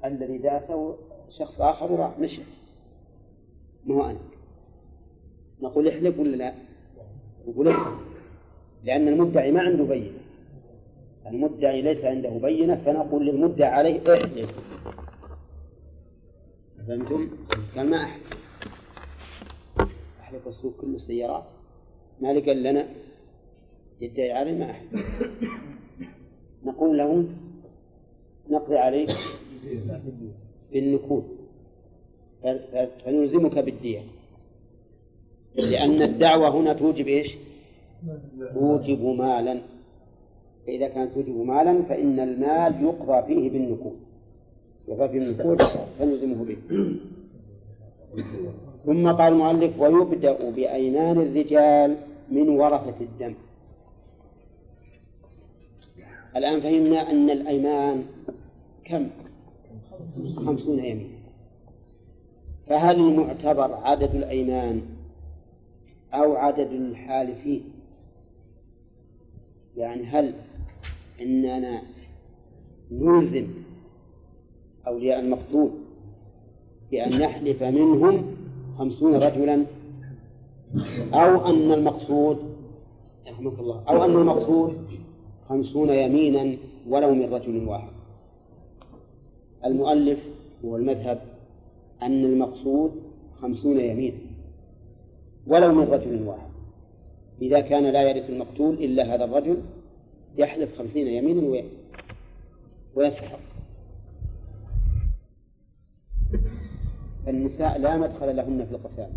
الذي داسه شخص آخر وراح. مشى ما هو أنا. نقول احلف ولا لا؟ نقول احلف. لأن المدعي ما عنده بينة. المدعي ليس عنده بينة فنقول للمدعي عليه احلف. فهمتم؟ قال ما أحلف. أحلف السوق كل السيارات. ما قال لنا يدعي عليه ما أحلف نقول له نقضي عليك بالنكول فنلزمك بالدية. لأن الدعوة هنا توجب إيش؟ توجب مالا. فإذا كانت توجب مالا فإن المال يقضى فيه بالنقود يقضى فيه بالنقود فنلزمه به. ثم قال المؤلف ويبدأ بأيمان الرجال من ورثة الدم. الآن فهمنا أن الأيمان كم؟ خمسون يمين فهل المعتبر عدد الأيمان أو عدد الحالفين يعني هل إننا نلزم أولياء المقتول بأن يحلف منهم خمسون رجلا؟ أو أن المقصود رحمك الله. أو أن المقصود خمسون يمينا ولو من رجل واحد. المؤلف هو المذهب أن المقصود خمسون يمينا ولو من رجل واحد. إذا كان لا يرث المقتول إلا هذا الرجل يحلف خمسين يمينا ويسحق. النساء لا مدخل لهن في القسامة.